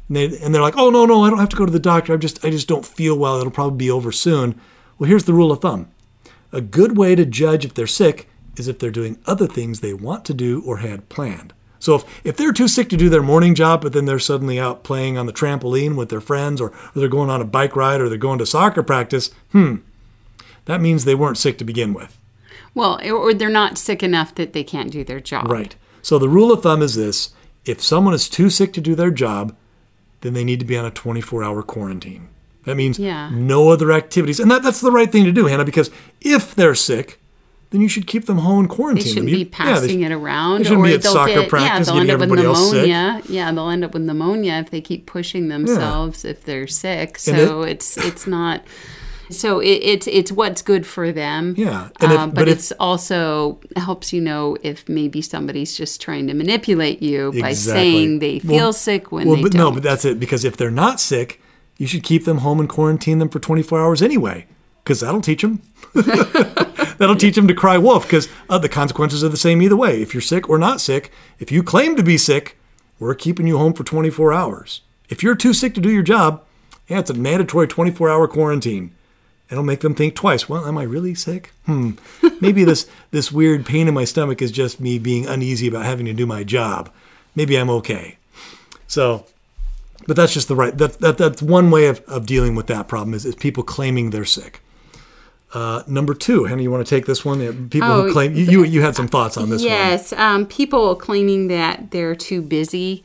B: And, they, and they're like, oh no, no, I don't have to go to the doctor. I just, I just don't feel well. It'll probably be over soon. Well, here's the rule of thumb. A good way to judge if they're sick is if they're doing other things they want to do or had planned. So if, if they're too sick to do their morning job, but then they're suddenly out playing on the trampoline with their friends, or, or they're going on a bike ride, or they're going to soccer practice, hmm, that means they weren't sick to begin with.
A: Well, or they're not sick enough that they can't do their job.
B: Right. So the rule of thumb is this if someone is too sick to do their job, then they need to be on a 24 hour quarantine. That means
A: Yeah.
B: no other activities. And that, that's the right thing to do, Hannah, because if they're sick, then you should keep them home and
A: They
B: quarantine
A: shouldn't
B: them. You-
A: be
B: yeah, they
A: passing it around,
B: they shouldn't
A: or
B: be at soccer
A: get,
B: practice
A: yeah, they'll end up with
B: everybody else sick.
A: pneumonia. Yeah, they'll end up with pneumonia if they keep pushing themselves if they're sick. So it's it's not. So it, it's it's what's good for them.
B: Yeah, and if-
A: um,
B: but
A: but,
B: if-
A: it's also helps you know if maybe somebody's just trying to manipulate you by saying they feel
B: Well-
A: sick when
B: well,
A: they
B: but
A: don't.
B: no, but that's it. Because if they're not sick, you should keep them home and quarantine them for 24 hours anyway, because that'll teach them. that'll teach them to cry wolf, because uh, the consequences are the same either way. If you're sick or not sick, if you claim to be sick, we're keeping you home for 24 hours. If you're too sick to do your job, yeah, it's a mandatory 24 hour quarantine. It'll make them think twice. Well, am I really sick? Hmm. Maybe this this weird pain in my stomach is just me being uneasy about having to do my job. Maybe I'm okay. So, but that's just the right. That, that that's one way of, of dealing with that problem is, is people claiming they're sick. Uh, number two, Hannah, you want to take this one? People who
A: Oh,
B: claim you, you you had some thoughts on this one.
A: Yes, um, people claiming that they're too busy.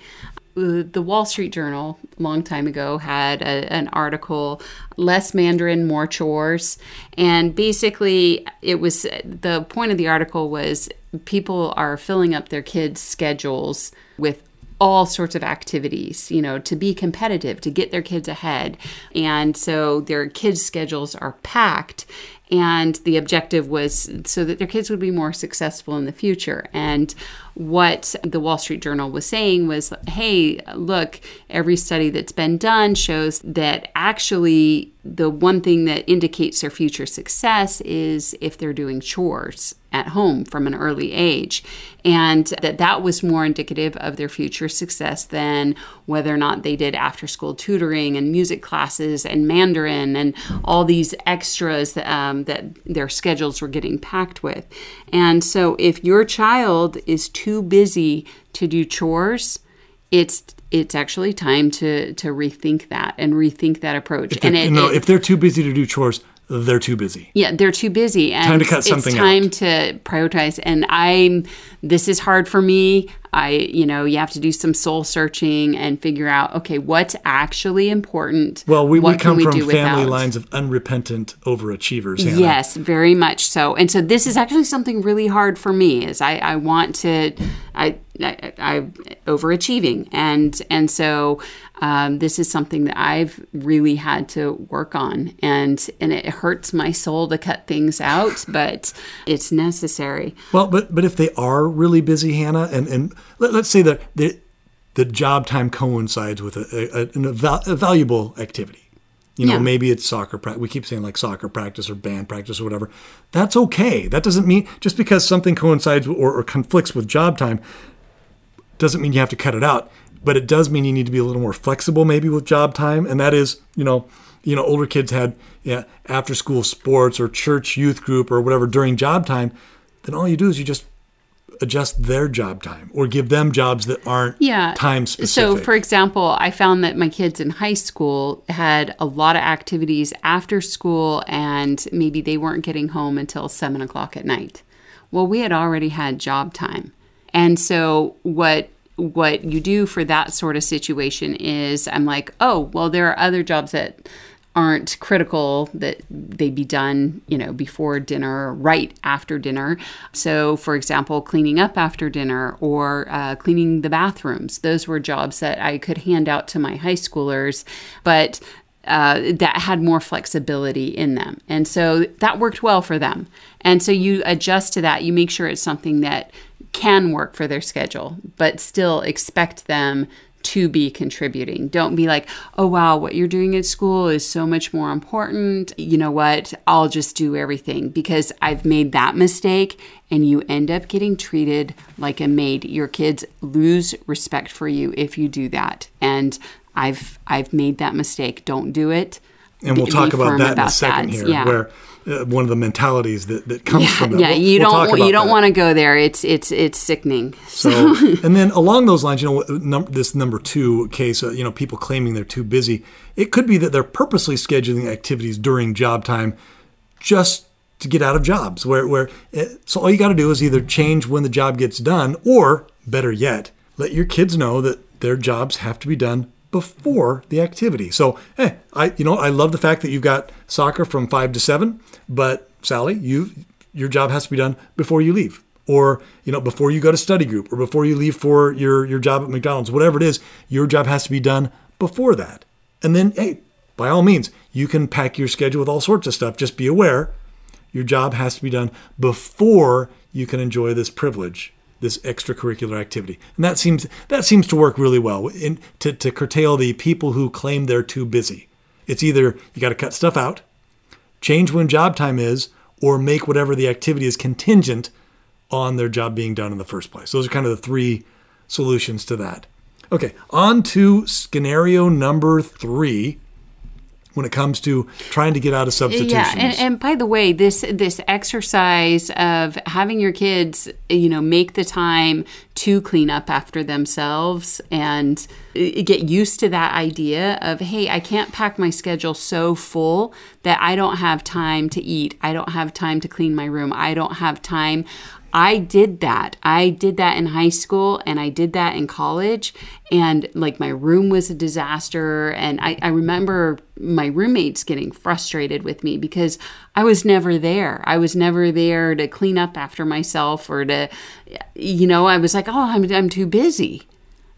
A: Uh, The Wall Street Journal, a long time ago, had a, an article, Less Mandarin, More Chores. And basically, it was the point of the article was people are filling up their kids' schedules with all sorts of activities, you know, to be competitive, to get their kids ahead. And so their kids' schedules are packed. And the objective was so that their kids would be more successful in the future. And what the Wall Street Journal was saying was hey, look, every study that's been done shows that actually the one thing that indicates their future success is if they're doing chores at home from an early age and that that was more indicative of their future success than whether or not they did after school tutoring and music classes and mandarin and all these extras um, that their schedules were getting packed with. And so if your child is too busy to do chores it's it's actually time to to rethink that and rethink that approach. And it,
B: no,
A: it-
B: if they're too busy to do chores, they're too busy.
A: yeah, they're too busy, and
B: Time to cut something
A: it's time to prioritize. And I'm, this is hard for me. I, you know, you have to do some soul searching and figure out, okay, what's actually important.
B: Well, we, we come
A: can
B: from family
A: without?
B: lines of unrepentant overachievers. Hannah.
A: Yes, very much so. And so this is actually something really hard for me. Is I, I want to, I, I, I overachieving, and and so um, this is something that I've really had to work on, and and it hurts my soul to cut things out, but it's necessary.
B: Well, but but if they are really busy, Hannah, and and let, us say that the the job time coincides with a, a, a, val- a valuable activity. You know,
A: Yeah.
B: maybe it's soccer practice. We keep saying like soccer practice or band practice or whatever. That's okay. That doesn't mean just because something coincides or, or conflicts with job time doesn't mean you have to cut it out. But it does mean you need to be a little more flexible, maybe with job time. And that is, you know, you know, older kids had yeah, after school sports or church youth group or whatever during job time. Then all you do is you just adjust their job time or give them jobs that aren't
A: yeah
B: time specific.
A: so for example i found that my kids in high school had a lot of activities after school and maybe they weren't getting home until seven o'clock at night well we had already had job time and so what what you do for that sort of situation is i'm like oh well there are other jobs that aren't critical that they be done, you know, before dinner right after dinner. So, for example, cleaning up after dinner or uh, cleaning the bathrooms. Those were jobs that I could hand out to my high schoolers, but uh, that had more flexibility in them. And so that worked well for them. And so you adjust to that. You make sure it's something that can work for their schedule, but still expect them to be contributing. Don't be like, oh, wow, what you're doing at school is so much more important. You know what? I'll just do everything because I've made that mistake and you end up getting treated like a maid. Your kids lose respect for you if you do that. And I've I've made that mistake. Don't do it.
B: And we'll
A: Be-
B: talk about that in a
A: about
B: second
A: that.
B: here,
A: Yeah.
B: where uh, one of the mentalities that, that comes
A: yeah,
B: from that.
A: yeah,
B: We'll-
A: you
B: we'll
A: don't you don't
B: that.
A: want to go there. It's it's it's sickening.
B: So, and then along those lines, you know, num- this number two case, uh, you know, people claiming they're too busy. It could be that they're purposely scheduling activities during job time, just to get out of jobs. Where, where, it, so all you got to do is either change when the job gets done, or better yet, let your kids know that their jobs have to be done before the activity. So, hey, I, you know, I love the fact that you've got soccer from five to seven, but Sally, you, your job has to be done before you leave or you know before you go to study group or before you leave for your your job at McDonald's whatever it is your job has to be done before that and then hey by all means you can pack your schedule with all sorts of stuff just be aware your job has to be done before you can enjoy this privilege this extracurricular activity and that seems that seems to work really well in, to, to curtail the people who claim they're too busy it's either you got to cut stuff out change when job time is, or make whatever the activity is contingent on their job being done in the first place. Those are kind of the three solutions to that. Okay, on to scenario number three when it comes to trying to get out of substitutions.
A: Yeah, and, and by the way, this this exercise of having your kids, you know, make the time to clean up after themselves and uh, get used to that idea of, hey, I can't pack my schedule so full that I don't have time to eat, I don't have time to clean my room, I don't have time. I did that. I did that in high school and I did that in college. And like my room was a disaster. And I, I remember my roommates getting frustrated with me because I was never there. I was never there to clean up after myself or to, you know, I was like, oh, I'm, I'm too busy.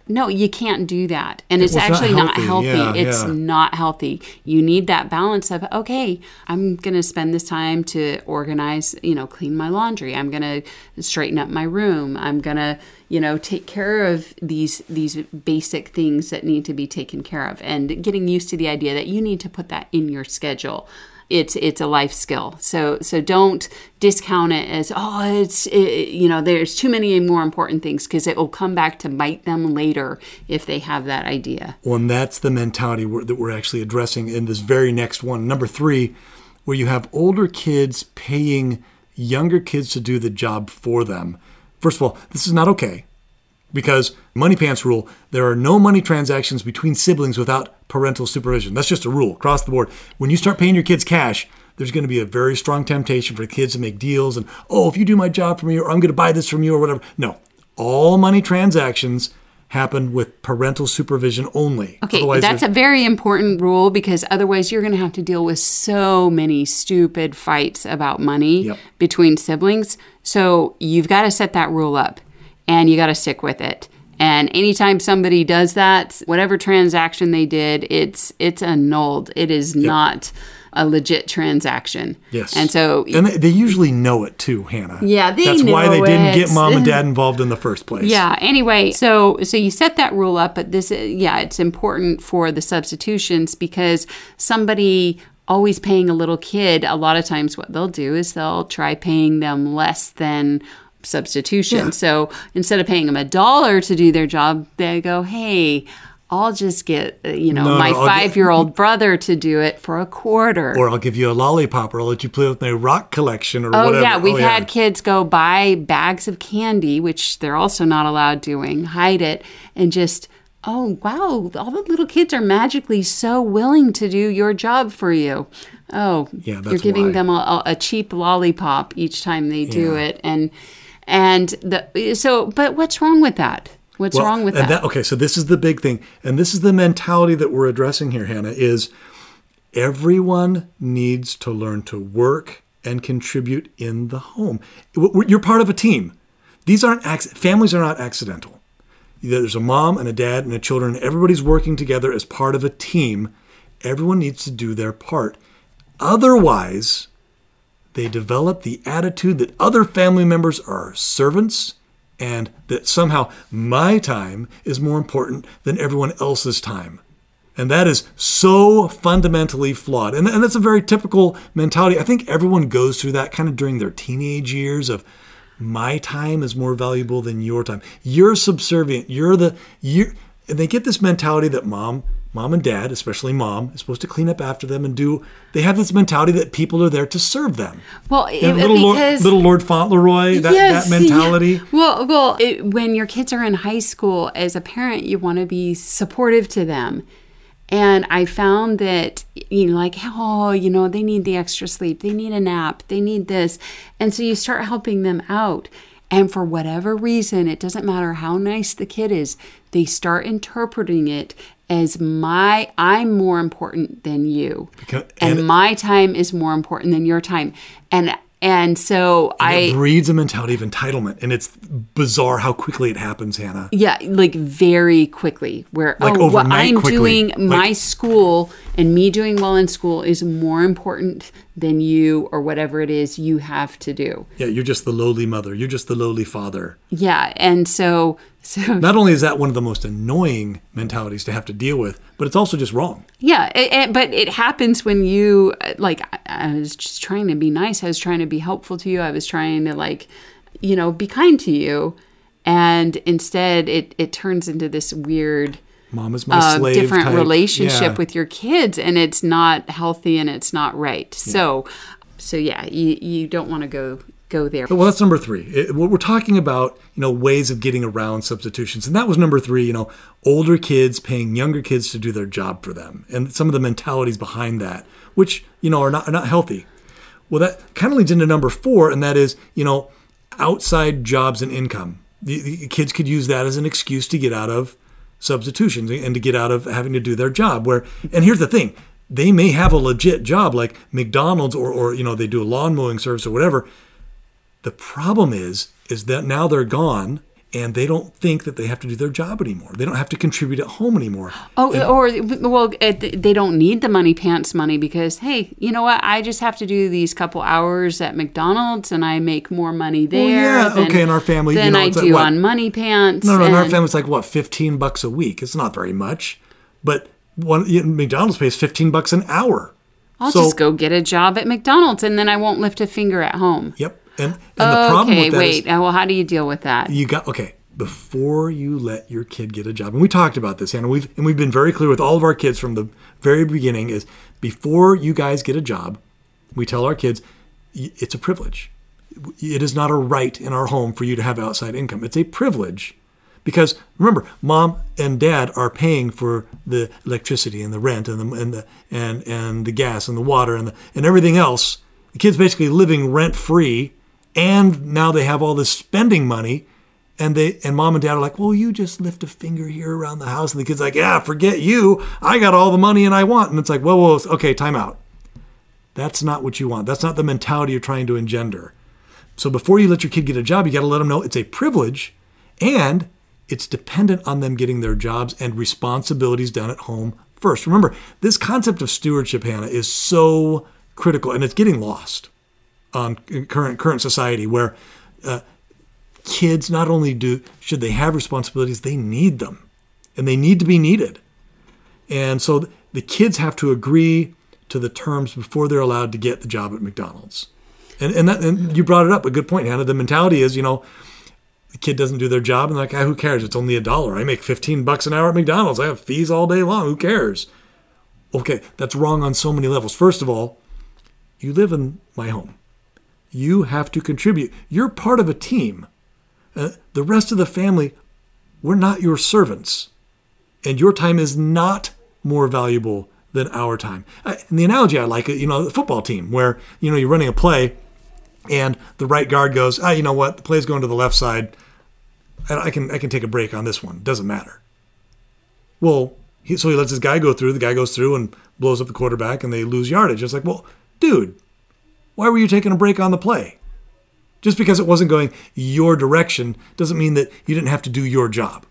A: No, you can't do that. And it's
B: Well, not
A: actually not healthy.
B: healthy. Yeah,
A: it's
B: yeah.
A: not healthy. You need that balance of, okay, I'm going to spend this time to organize, you know, clean my laundry. I'm going to straighten up my room. I'm going to, you know, take care of these these basic things that need to be taken care of and getting used to the idea that you need to put that in your schedule. It's it's a life skill. So so don't discount it as oh it's it, you know there's too many more important things because it will come back to bite them later if they have that idea.
B: Well, and that's the mentality we're, that we're actually addressing in this very next one. Number three, where you have older kids paying younger kids to do the job for them. First of all, this is not okay because money pants rule there are no money transactions between siblings without parental supervision. That's just a rule across the board. When you start paying your kids cash there's going to be a very strong temptation for kids to make deals and oh if you do my job for me or i'm going to buy this from you or whatever. No. All money transactions happen with parental supervision only.
A: Okay,
B: Otherwise,
A: that's a very important rule because otherwise you're going to have to deal with so many stupid fights about money
B: Yep.
A: between siblings. So you've got to set that rule up and you got to stick with it. And anytime somebody does that, whatever transaction they did, it's it's annulled. It is not a legit transaction.
B: Yes.
A: And so
B: and they, they usually know it too, Hannah.
A: Yeah, they
B: That's why they
A: know
B: didn't get mom and dad involved in the first place.
A: Yeah. Anyway, so so you set that rule up, but this, yeah, it's important for the substitutions because somebody always paying a little kid. A lot of times, what they'll do is they'll try paying them less than substitution.
B: Yeah.
A: So instead of paying them a dollar to do their job, they go, hey. I'll just get, uh, you know,
B: No, no,
A: my
B: I'll
A: five-year-old brother to do it for a quarter.
B: Or I'll give you a lollipop, or I'll let you play with my rock collection, or
A: Oh
B: whatever.
A: yeah, we've had kids go buy bags of candy, which they're also not allowed doing, hide it, and just oh wow, all the little kids are magically so willing to do your job for you. Oh,
B: Yeah,
A: you're giving
B: why.
A: them a, a cheap lollipop each time they do
B: Yeah.
A: it, and and the so but what's wrong with that? What's
B: Well,
A: wrong with
B: and
A: that?
B: Okay, so this is the big thing, and this is the mentality that we're addressing here, Hannah. Is Everyone needs to learn to work and contribute in the home. You're part of a team. These aren't families are not accidental. There's a mom and a dad and a children. Everybody's working together as part of a team. Everyone needs to do their part. Otherwise, they develop the attitude that other family members are servants and that somehow my time is more important than everyone else's time. And that is so fundamentally flawed. And, and that's a very typical mentality. I think everyone goes through that kind of during their teenage years of my time is more valuable than your time. You're subservient. You're the you and they get this mentality that mom mom and dad, especially mom, is supposed to clean up after them and do. They have this mentality that people are there to serve them.
A: Well,
B: know, little,
A: because,
B: Lord, little Lord Fauntleroy, that, yes, that mentality.
A: Yeah. Well, well, it, when your kids are in high school, as a parent, you want to be supportive to them. And I found that, you know, like, oh, you know, they need the extra sleep, they need a nap, they need this. And so you start helping them out. And for whatever reason, it doesn't matter how nice the kid is, they start interpreting it as my I'm more important than you. Because, and, and, my time is more important than your time. And and so and I
B: it breeds a mentality of entitlement, and it's bizarre how quickly it happens, Hannah.
A: Yeah, like very quickly. Where like oh, what I'm quickly. doing, like, my school and me doing well in school is more important than you or whatever it is you have to do.
B: Yeah, you're just the lowly mother. You're just the lowly father.
A: Yeah, and so so
B: not only is that one of the most annoying mentalities to have to deal with, but it's also just wrong.
A: Yeah, it, it, but it happens when you uh, like. I was just trying to be nice. I was trying to be helpful to you. I was trying to like, you know, be kind to you, and instead it it turns into this weird
B: mom is my uh, slave
A: different
B: type.
A: relationship yeah. with your kids and it's not healthy and it's not right yeah. so so yeah you, you don't want to go go there
B: well that's number three it, we're talking about you know ways of getting around substitutions and that was number three you know older kids paying younger kids to do their job for them and some of the mentalities behind that which you know are not, are not healthy well that kind of leads into number four and that is you know outside jobs and income the, the kids could use that as an excuse to get out of substitutions and to get out of having to do their job. Where and here's the thing, they may have a legit job like McDonald's or or you know they do a lawn mowing service or whatever. The problem is is that now they're gone and they don't think that they have to do their job anymore. They don't have to contribute at home anymore.
A: Oh,
B: and,
A: or well, they don't need the money pants money because hey, you know what? I just have to do these couple hours at McDonald's and I make more money there.
B: Well, yeah, than, okay. In our family,
A: than
B: you know,
A: I do like, on money pants.
B: No, no. in our family, it's like what, fifteen bucks a week. It's not very much, but one McDonald's pays fifteen bucks an hour.
A: I'll so, just go get a job at McDonald's and then I won't lift a finger at home.
B: Yep. And, and the oh, problem with that
A: wait. Oh, well, how do you deal with that?
B: You got okay. Before you let your kid get a job, and we talked about this, Hannah. We've and we've been very clear with all of our kids from the very beginning. Is before you guys get a job, we tell our kids it's a privilege. It is not a right in our home for you to have outside income. It's a privilege because remember, mom and dad are paying for the electricity and the rent and the and the and, and the gas and the water and the, and everything else. The kid's basically living rent free and now they have all this spending money and they and mom and dad are like well you just lift a finger here around the house and the kid's like yeah forget you. I got all the money and i want. And it's like whoa well okay time out. That's not what you want. That's not the mentality you're trying to engender. So before you let your kid get a job you got to let them know it's a privilege and it's dependent on them getting their jobs and responsibilities done at home first. Remember this concept of stewardship hannah is so critical and it's getting lost on current current society where uh, kids not only do should they have responsibilities, they need them, and they need to be needed. And so the kids have to agree to the terms before they're allowed to get the job at McDonald's. And and, that, and you brought it up a good point, Hannah. The mentality is, you know, the kid doesn't do their job, and like, ah, who cares? It's only a dollar. I make fifteen bucks an hour at McDonald's. I have fees all day long. Who cares? Okay, that's wrong on so many levels. First of all, you live in my home you have to contribute. You're part of a team. Uh, the rest of the family, we're not your servants. And your time is not more valuable than our time. Uh, and the analogy I like, you know, the football team where, you know, you're running a play and the right guard goes, ah, you know what, the play's going to the left side. I can, I can take a break on this one. Doesn't matter. Well, he, so he lets his guy go through. The guy goes through and blows up the quarterback, and they lose yardage. It's like, well, dude, why were you taking a break on the play? Just because it wasn't going your direction doesn't mean that you didn't have to do your job.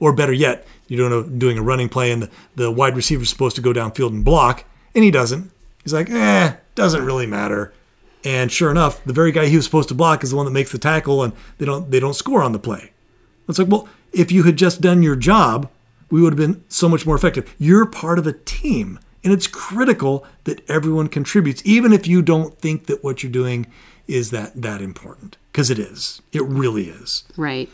B: Or better yet, you're doing a, doing a running play and the, the wide receiver's supposed to go downfield and block, and he doesn't. He's like, eh, doesn't really matter. And sure enough, the very guy he was supposed to block is the one that makes the tackle, and they don't they don't score on the play. It's like, well, if you had just done your job, we would have been so much more effective. You're part of a team, and it's critical that everyone contributes, even if you don't think that what you're doing is that that important because it is. It really is.
A: Right.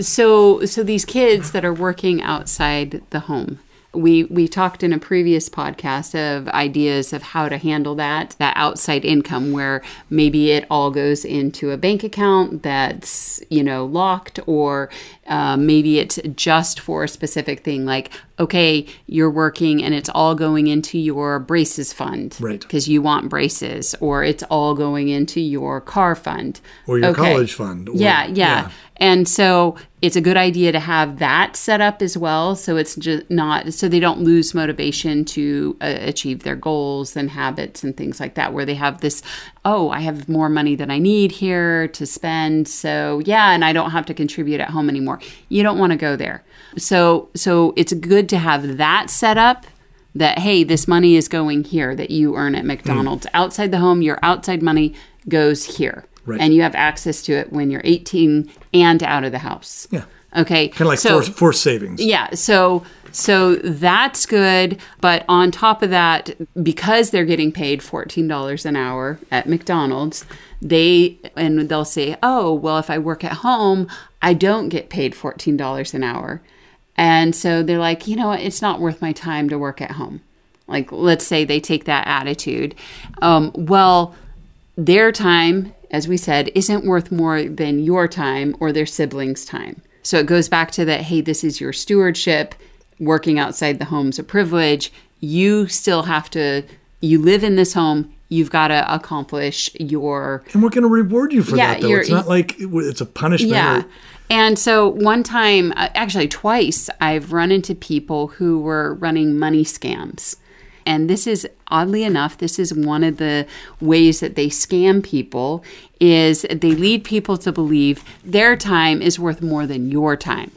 A: So so these kids that are working outside the home we we talked in a previous podcast of ideas of how to handle that that outside income where maybe it all goes into a bank account that's you know locked or uh, maybe it's just for a specific thing like okay you're working and it's all going into your braces fund
B: right
A: because you want braces or it's all going into your car fund
B: or your okay. college fund or,
A: yeah, yeah yeah and so it's a good idea to have that set up as well. So it's just not, so they don't lose motivation to uh, achieve their goals and habits and things like that, where they have this, oh, I have more money than I need here to spend. So yeah, and I don't have to contribute at home anymore. You don't want to go there. So, so it's good to have that set up that, hey, this money is going here that you earn at McDonald's. Mm. Outside the home, your outside money goes here. Right. And you have access to it when you're 18 and out of the house.
B: Yeah.
A: Okay.
B: Kind of like so, forced, forced savings.
A: Yeah. So so that's good. But on top of that, because they're getting paid $14 an hour at McDonald's, they and they'll say, "Oh, well if I work at home, I don't get paid $14 an hour." And so they're like, "You know what? It's not worth my time to work at home." Like let's say they take that attitude. Um, well, their time as we said, isn't worth more than your time or their siblings' time. So it goes back to that hey, this is your stewardship. Working outside the home's a privilege. You still have to, you live in this home. You've got to accomplish your.
B: And we're going to reward you for yeah, that, though. It's not like it's a punishment.
A: Yeah. And so one time, uh, actually twice, I've run into people who were running money scams. And this is oddly enough, this is one of the ways that they scam people is they lead people to believe their time is worth more than your time.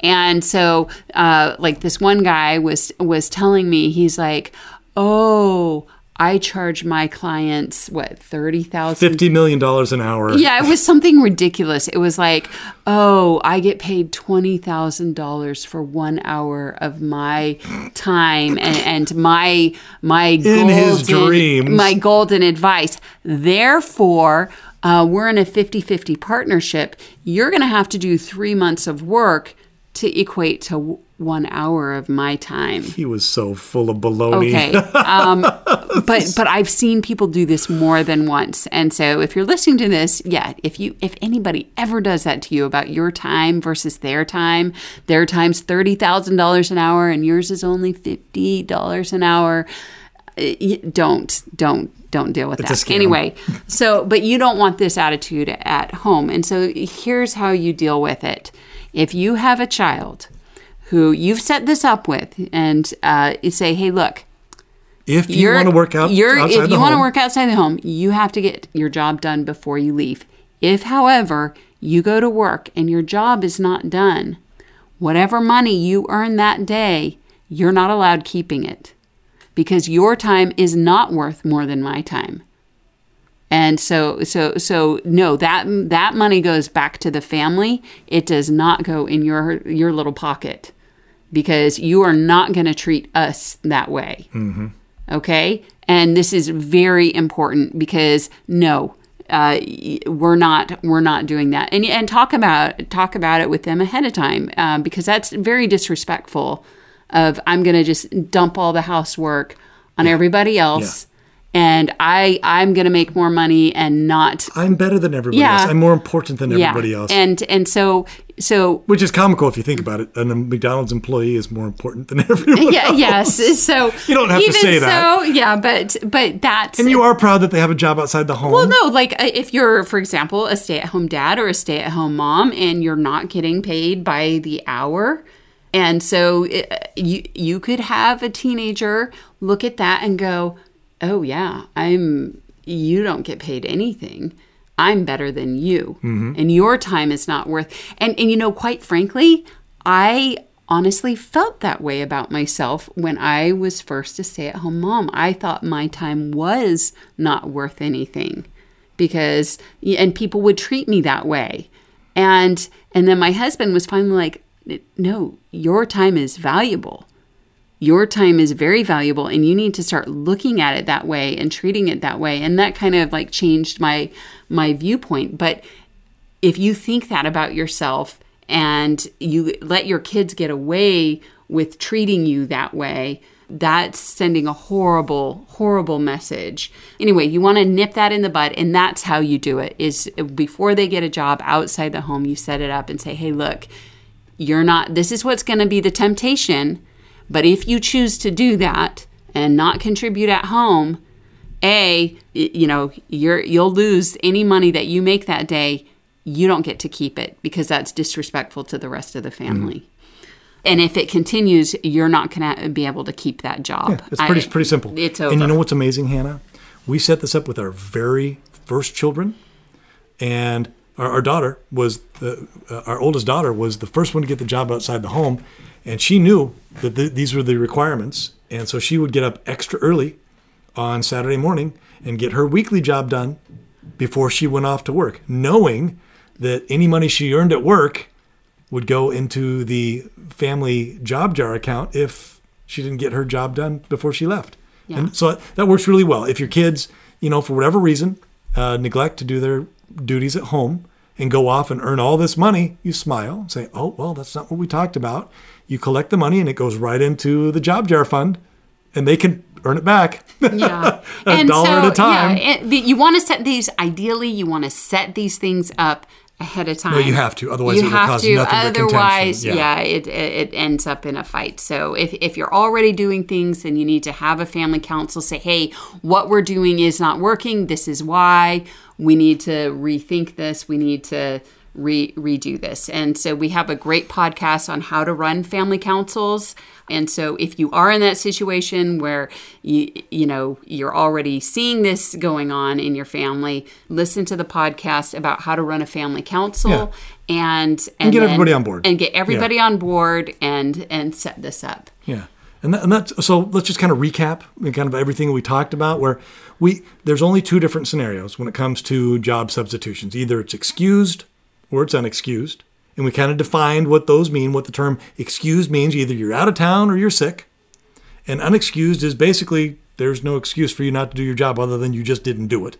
A: And so, uh, like this one guy was was telling me, he's like, "Oh, I charge my clients what thirty thousand,
B: fifty million dollars an hour.
A: Yeah, it was something ridiculous. It was like, oh, I get paid twenty thousand dollars for one hour of my time and, and my my
B: in golden, his dreams,
A: my golden advice. Therefore. Uh, we're in a 50 50 partnership. You're going to have to do three months of work to equate to one hour of my time.
B: He was so full of baloney.
A: Okay, um, but but I've seen people do this more than once, and so if you're listening to this, yeah, if you if anybody ever does that to you about your time versus their time, their time's thirty thousand dollars an hour, and yours is only fifty dollars an hour. Uh, don't don't don't deal with
B: it's
A: that anyway so but you don't want this attitude at home and so here's how you deal with it if you have a child who you've set this up with and uh, you say, hey, look,
B: if you want to work out
A: you're,
B: outside
A: if you want to work outside the home, you have to get your job done before you leave. If, however, you go to work and your job is not done, whatever money you earn that day, you're not allowed keeping it because your time is not worth more than my time. And so so so no that that money goes back to the family. It does not go in your your little pocket because you are not going to treat us that way.
B: Mm-hmm.
A: Okay? And this is very important because no, uh, we're not we're not doing that. And and talk about talk about it with them ahead of time uh, because that's very disrespectful. Of I'm going to just dump all the housework on yeah. everybody else. Yeah and I I'm gonna make more money and not
B: I'm better than everybody yeah. else. I'm more important than everybody yeah. else.
A: And and so so
B: which is comical if you think about it. And a McDonald's employee is more important than everyone.
A: Yeah,
B: else.
A: yes. So
B: you don't have to say that.
A: So yeah, but but that's
B: and you are proud that they have a job outside the home.
A: Well, no, like uh, if you're, for example, a stay-at-home dad or a stay-at-home mom, and you're not getting paid by the hour And so it, you you could have a teenager look at that and go, "Oh yeah, I'm you don't get paid anything. I'm better than you. Mm-hmm. And your time is not worth." And and you know, quite frankly, I honestly felt that way about myself when I was first a stay-at-home mom. I thought my time was not worth anything because and people would treat me that way. And and then my husband was finally like, "No, your time is valuable. Your time is very valuable and you need to start looking at it that way and treating it that way." And that kind of like changed my my viewpoint. But if you think that about yourself and you let your kids get away with treating you that way, that's sending a horrible horrible message anyway you want to nip that in the bud and that's how you do it is before they get a job outside the home you set it up and say hey look you're not this is what's going to be the temptation but if you choose to do that and not contribute at home a you know you're you'll lose any money that you make that day you don't get to keep it because that's disrespectful to the rest of the family and if it continues you're not going to be able to keep that job Yeah,
B: It's pretty
A: I-
B: pretty simple.
A: it's over.
B: And you know what's amazing, Hannah? We set this up with our very first children, and our, our daughter was the uh, our oldest daughter was the first one to get the job outside the home, and she knew that th- these were the requirements, and so she would get up extra early on Saturday morning and get her weekly job done before she went off to work, knowing that any money she earned at work would go into the family job jar account if she didn't get her job done before she left.
A: Yeah.
B: And so that works really well. If your kids, you know, for whatever reason, uh, neglect to do their duties at home and go off and earn all this money, you smile and say, oh, well, that's not what we talked about. You collect the money and it goes right into the job jar fund and they can earn it back.
A: yeah.
B: A dollar at a time.
A: yeah and the- you want to set these ideally you want to set these things up ahead of time
B: No, you have to, otherwise
A: you
B: it
A: have
B: cause
A: to
B: nothing
A: otherwise
B: Yeah.
A: yeah, it, it, it ends up in a fight. So if, if you're already doing things then you need to have a family council say hey what we're doing is not working. This is why. We need to rethink this. We need to re- redo this and so we have a great podcast on how to run family councils and so if you are in that situation where you you know you're already seeing this going on in your family, listen to the podcast about how to run a family council
B: Yeah.
A: and and,
B: get
A: then-
B: everybody on board.
A: And get everybody on board and and set this up.
B: Yeah. And, that, and that's so let's just kind of recap kind of everything we talked about where we there's only two different scenarios when it comes to job substitutions. Either it's excused or it's unexcused. And we kind of defined what those mean, what the term excused means. Either you're out of town or you're sick. And unexcused is basically there's no excuse for you not to do your job other than you just didn't do it.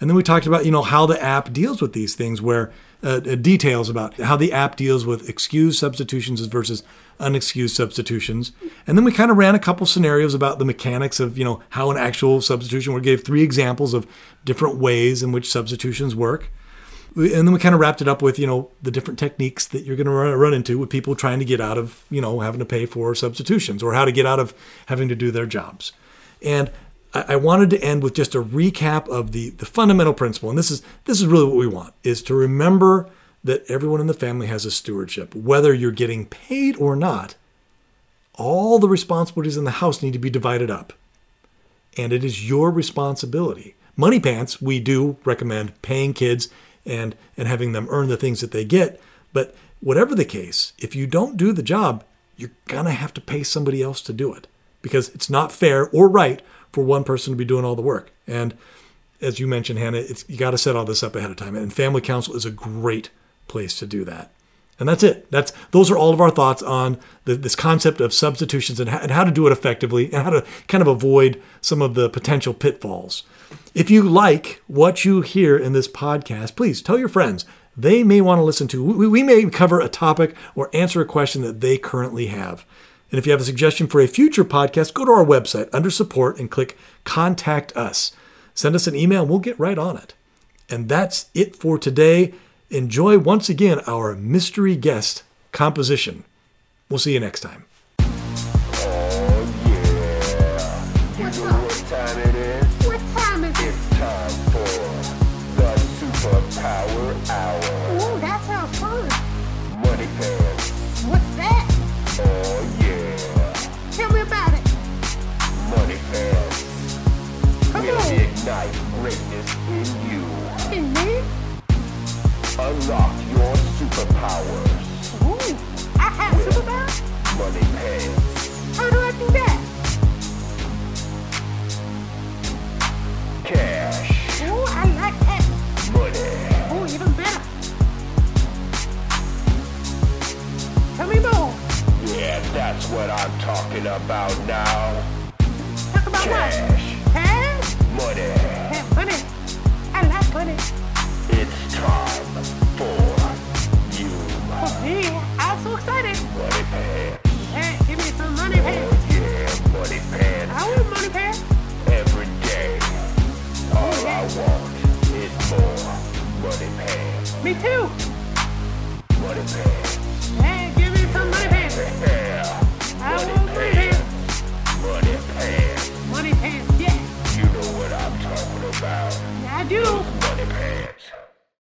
B: And then we talked about, you know, how the app deals with these things, where uh, uh, details about how the app deals with excused substitutions versus unexcused substitutions. And then we kind of ran a couple scenarios about the mechanics of, you know, how an actual substitution. We gave three examples of different ways in which substitutions work. And then we kind of wrapped it up with, you know, the different techniques that you're going to run, into with people trying to get out of, you know, having to pay for substitutions or how to get out of having to do their jobs. And I, I wanted to end with just a recap of the, the fundamental principle. And this is this is really what we want is to remember that everyone in the family has a stewardship, whether you're getting paid or not. All the responsibilities in the house need to be divided up. And it is your responsibility. Money pants, we do recommend paying kids and and having them earn the things that they get. But whatever the case, if you don't do the job, you're gonna have to pay somebody else to do it because it's not fair or right for one person to be doing all the work. And as you mentioned, Hannah, you got to set all this up ahead of time. And family council is a great place to do that. And that's it. That's those are all of our thoughts on the, this concept of substitutions and how, and how to do it effectively and how to kind of avoid some of the potential pitfalls. If you like what you hear in this podcast, please tell your friends. They may want to listen to. We, we may cover a topic or answer a question that they currently have. And if you have a suggestion for a future podcast, go to our website under support and click contact us. Send us an email and we'll get right on it. And that's it for today. Enjoy once again our mystery guest composition. We'll see you next time.
C: Superpowers.
D: Ooh, I have superpowers?
C: Money pants.
D: How do I do that?
C: Cash.
D: Ooh, I like that.
C: Money.
D: Ooh, even better. Tell me more.
C: Yeah, that's what I'm talking about now.
D: Talk about
C: Cash.
D: what? Cash?
C: Money.
D: Yeah, money. I like money.
C: It's time for
D: me. I'm so excited.
C: Money pad.
D: Hey, give me some money pad.
C: Yeah, money pad.
D: I want money pad.
C: Every day. All I want is more money pad.
D: Me too.
C: Money pad.
D: Hey, give me some money pad.
C: Yeah. I want money pad. Money pad.
D: Money pad, yeah.
C: You know what I'm talking about.
D: Yeah, I do.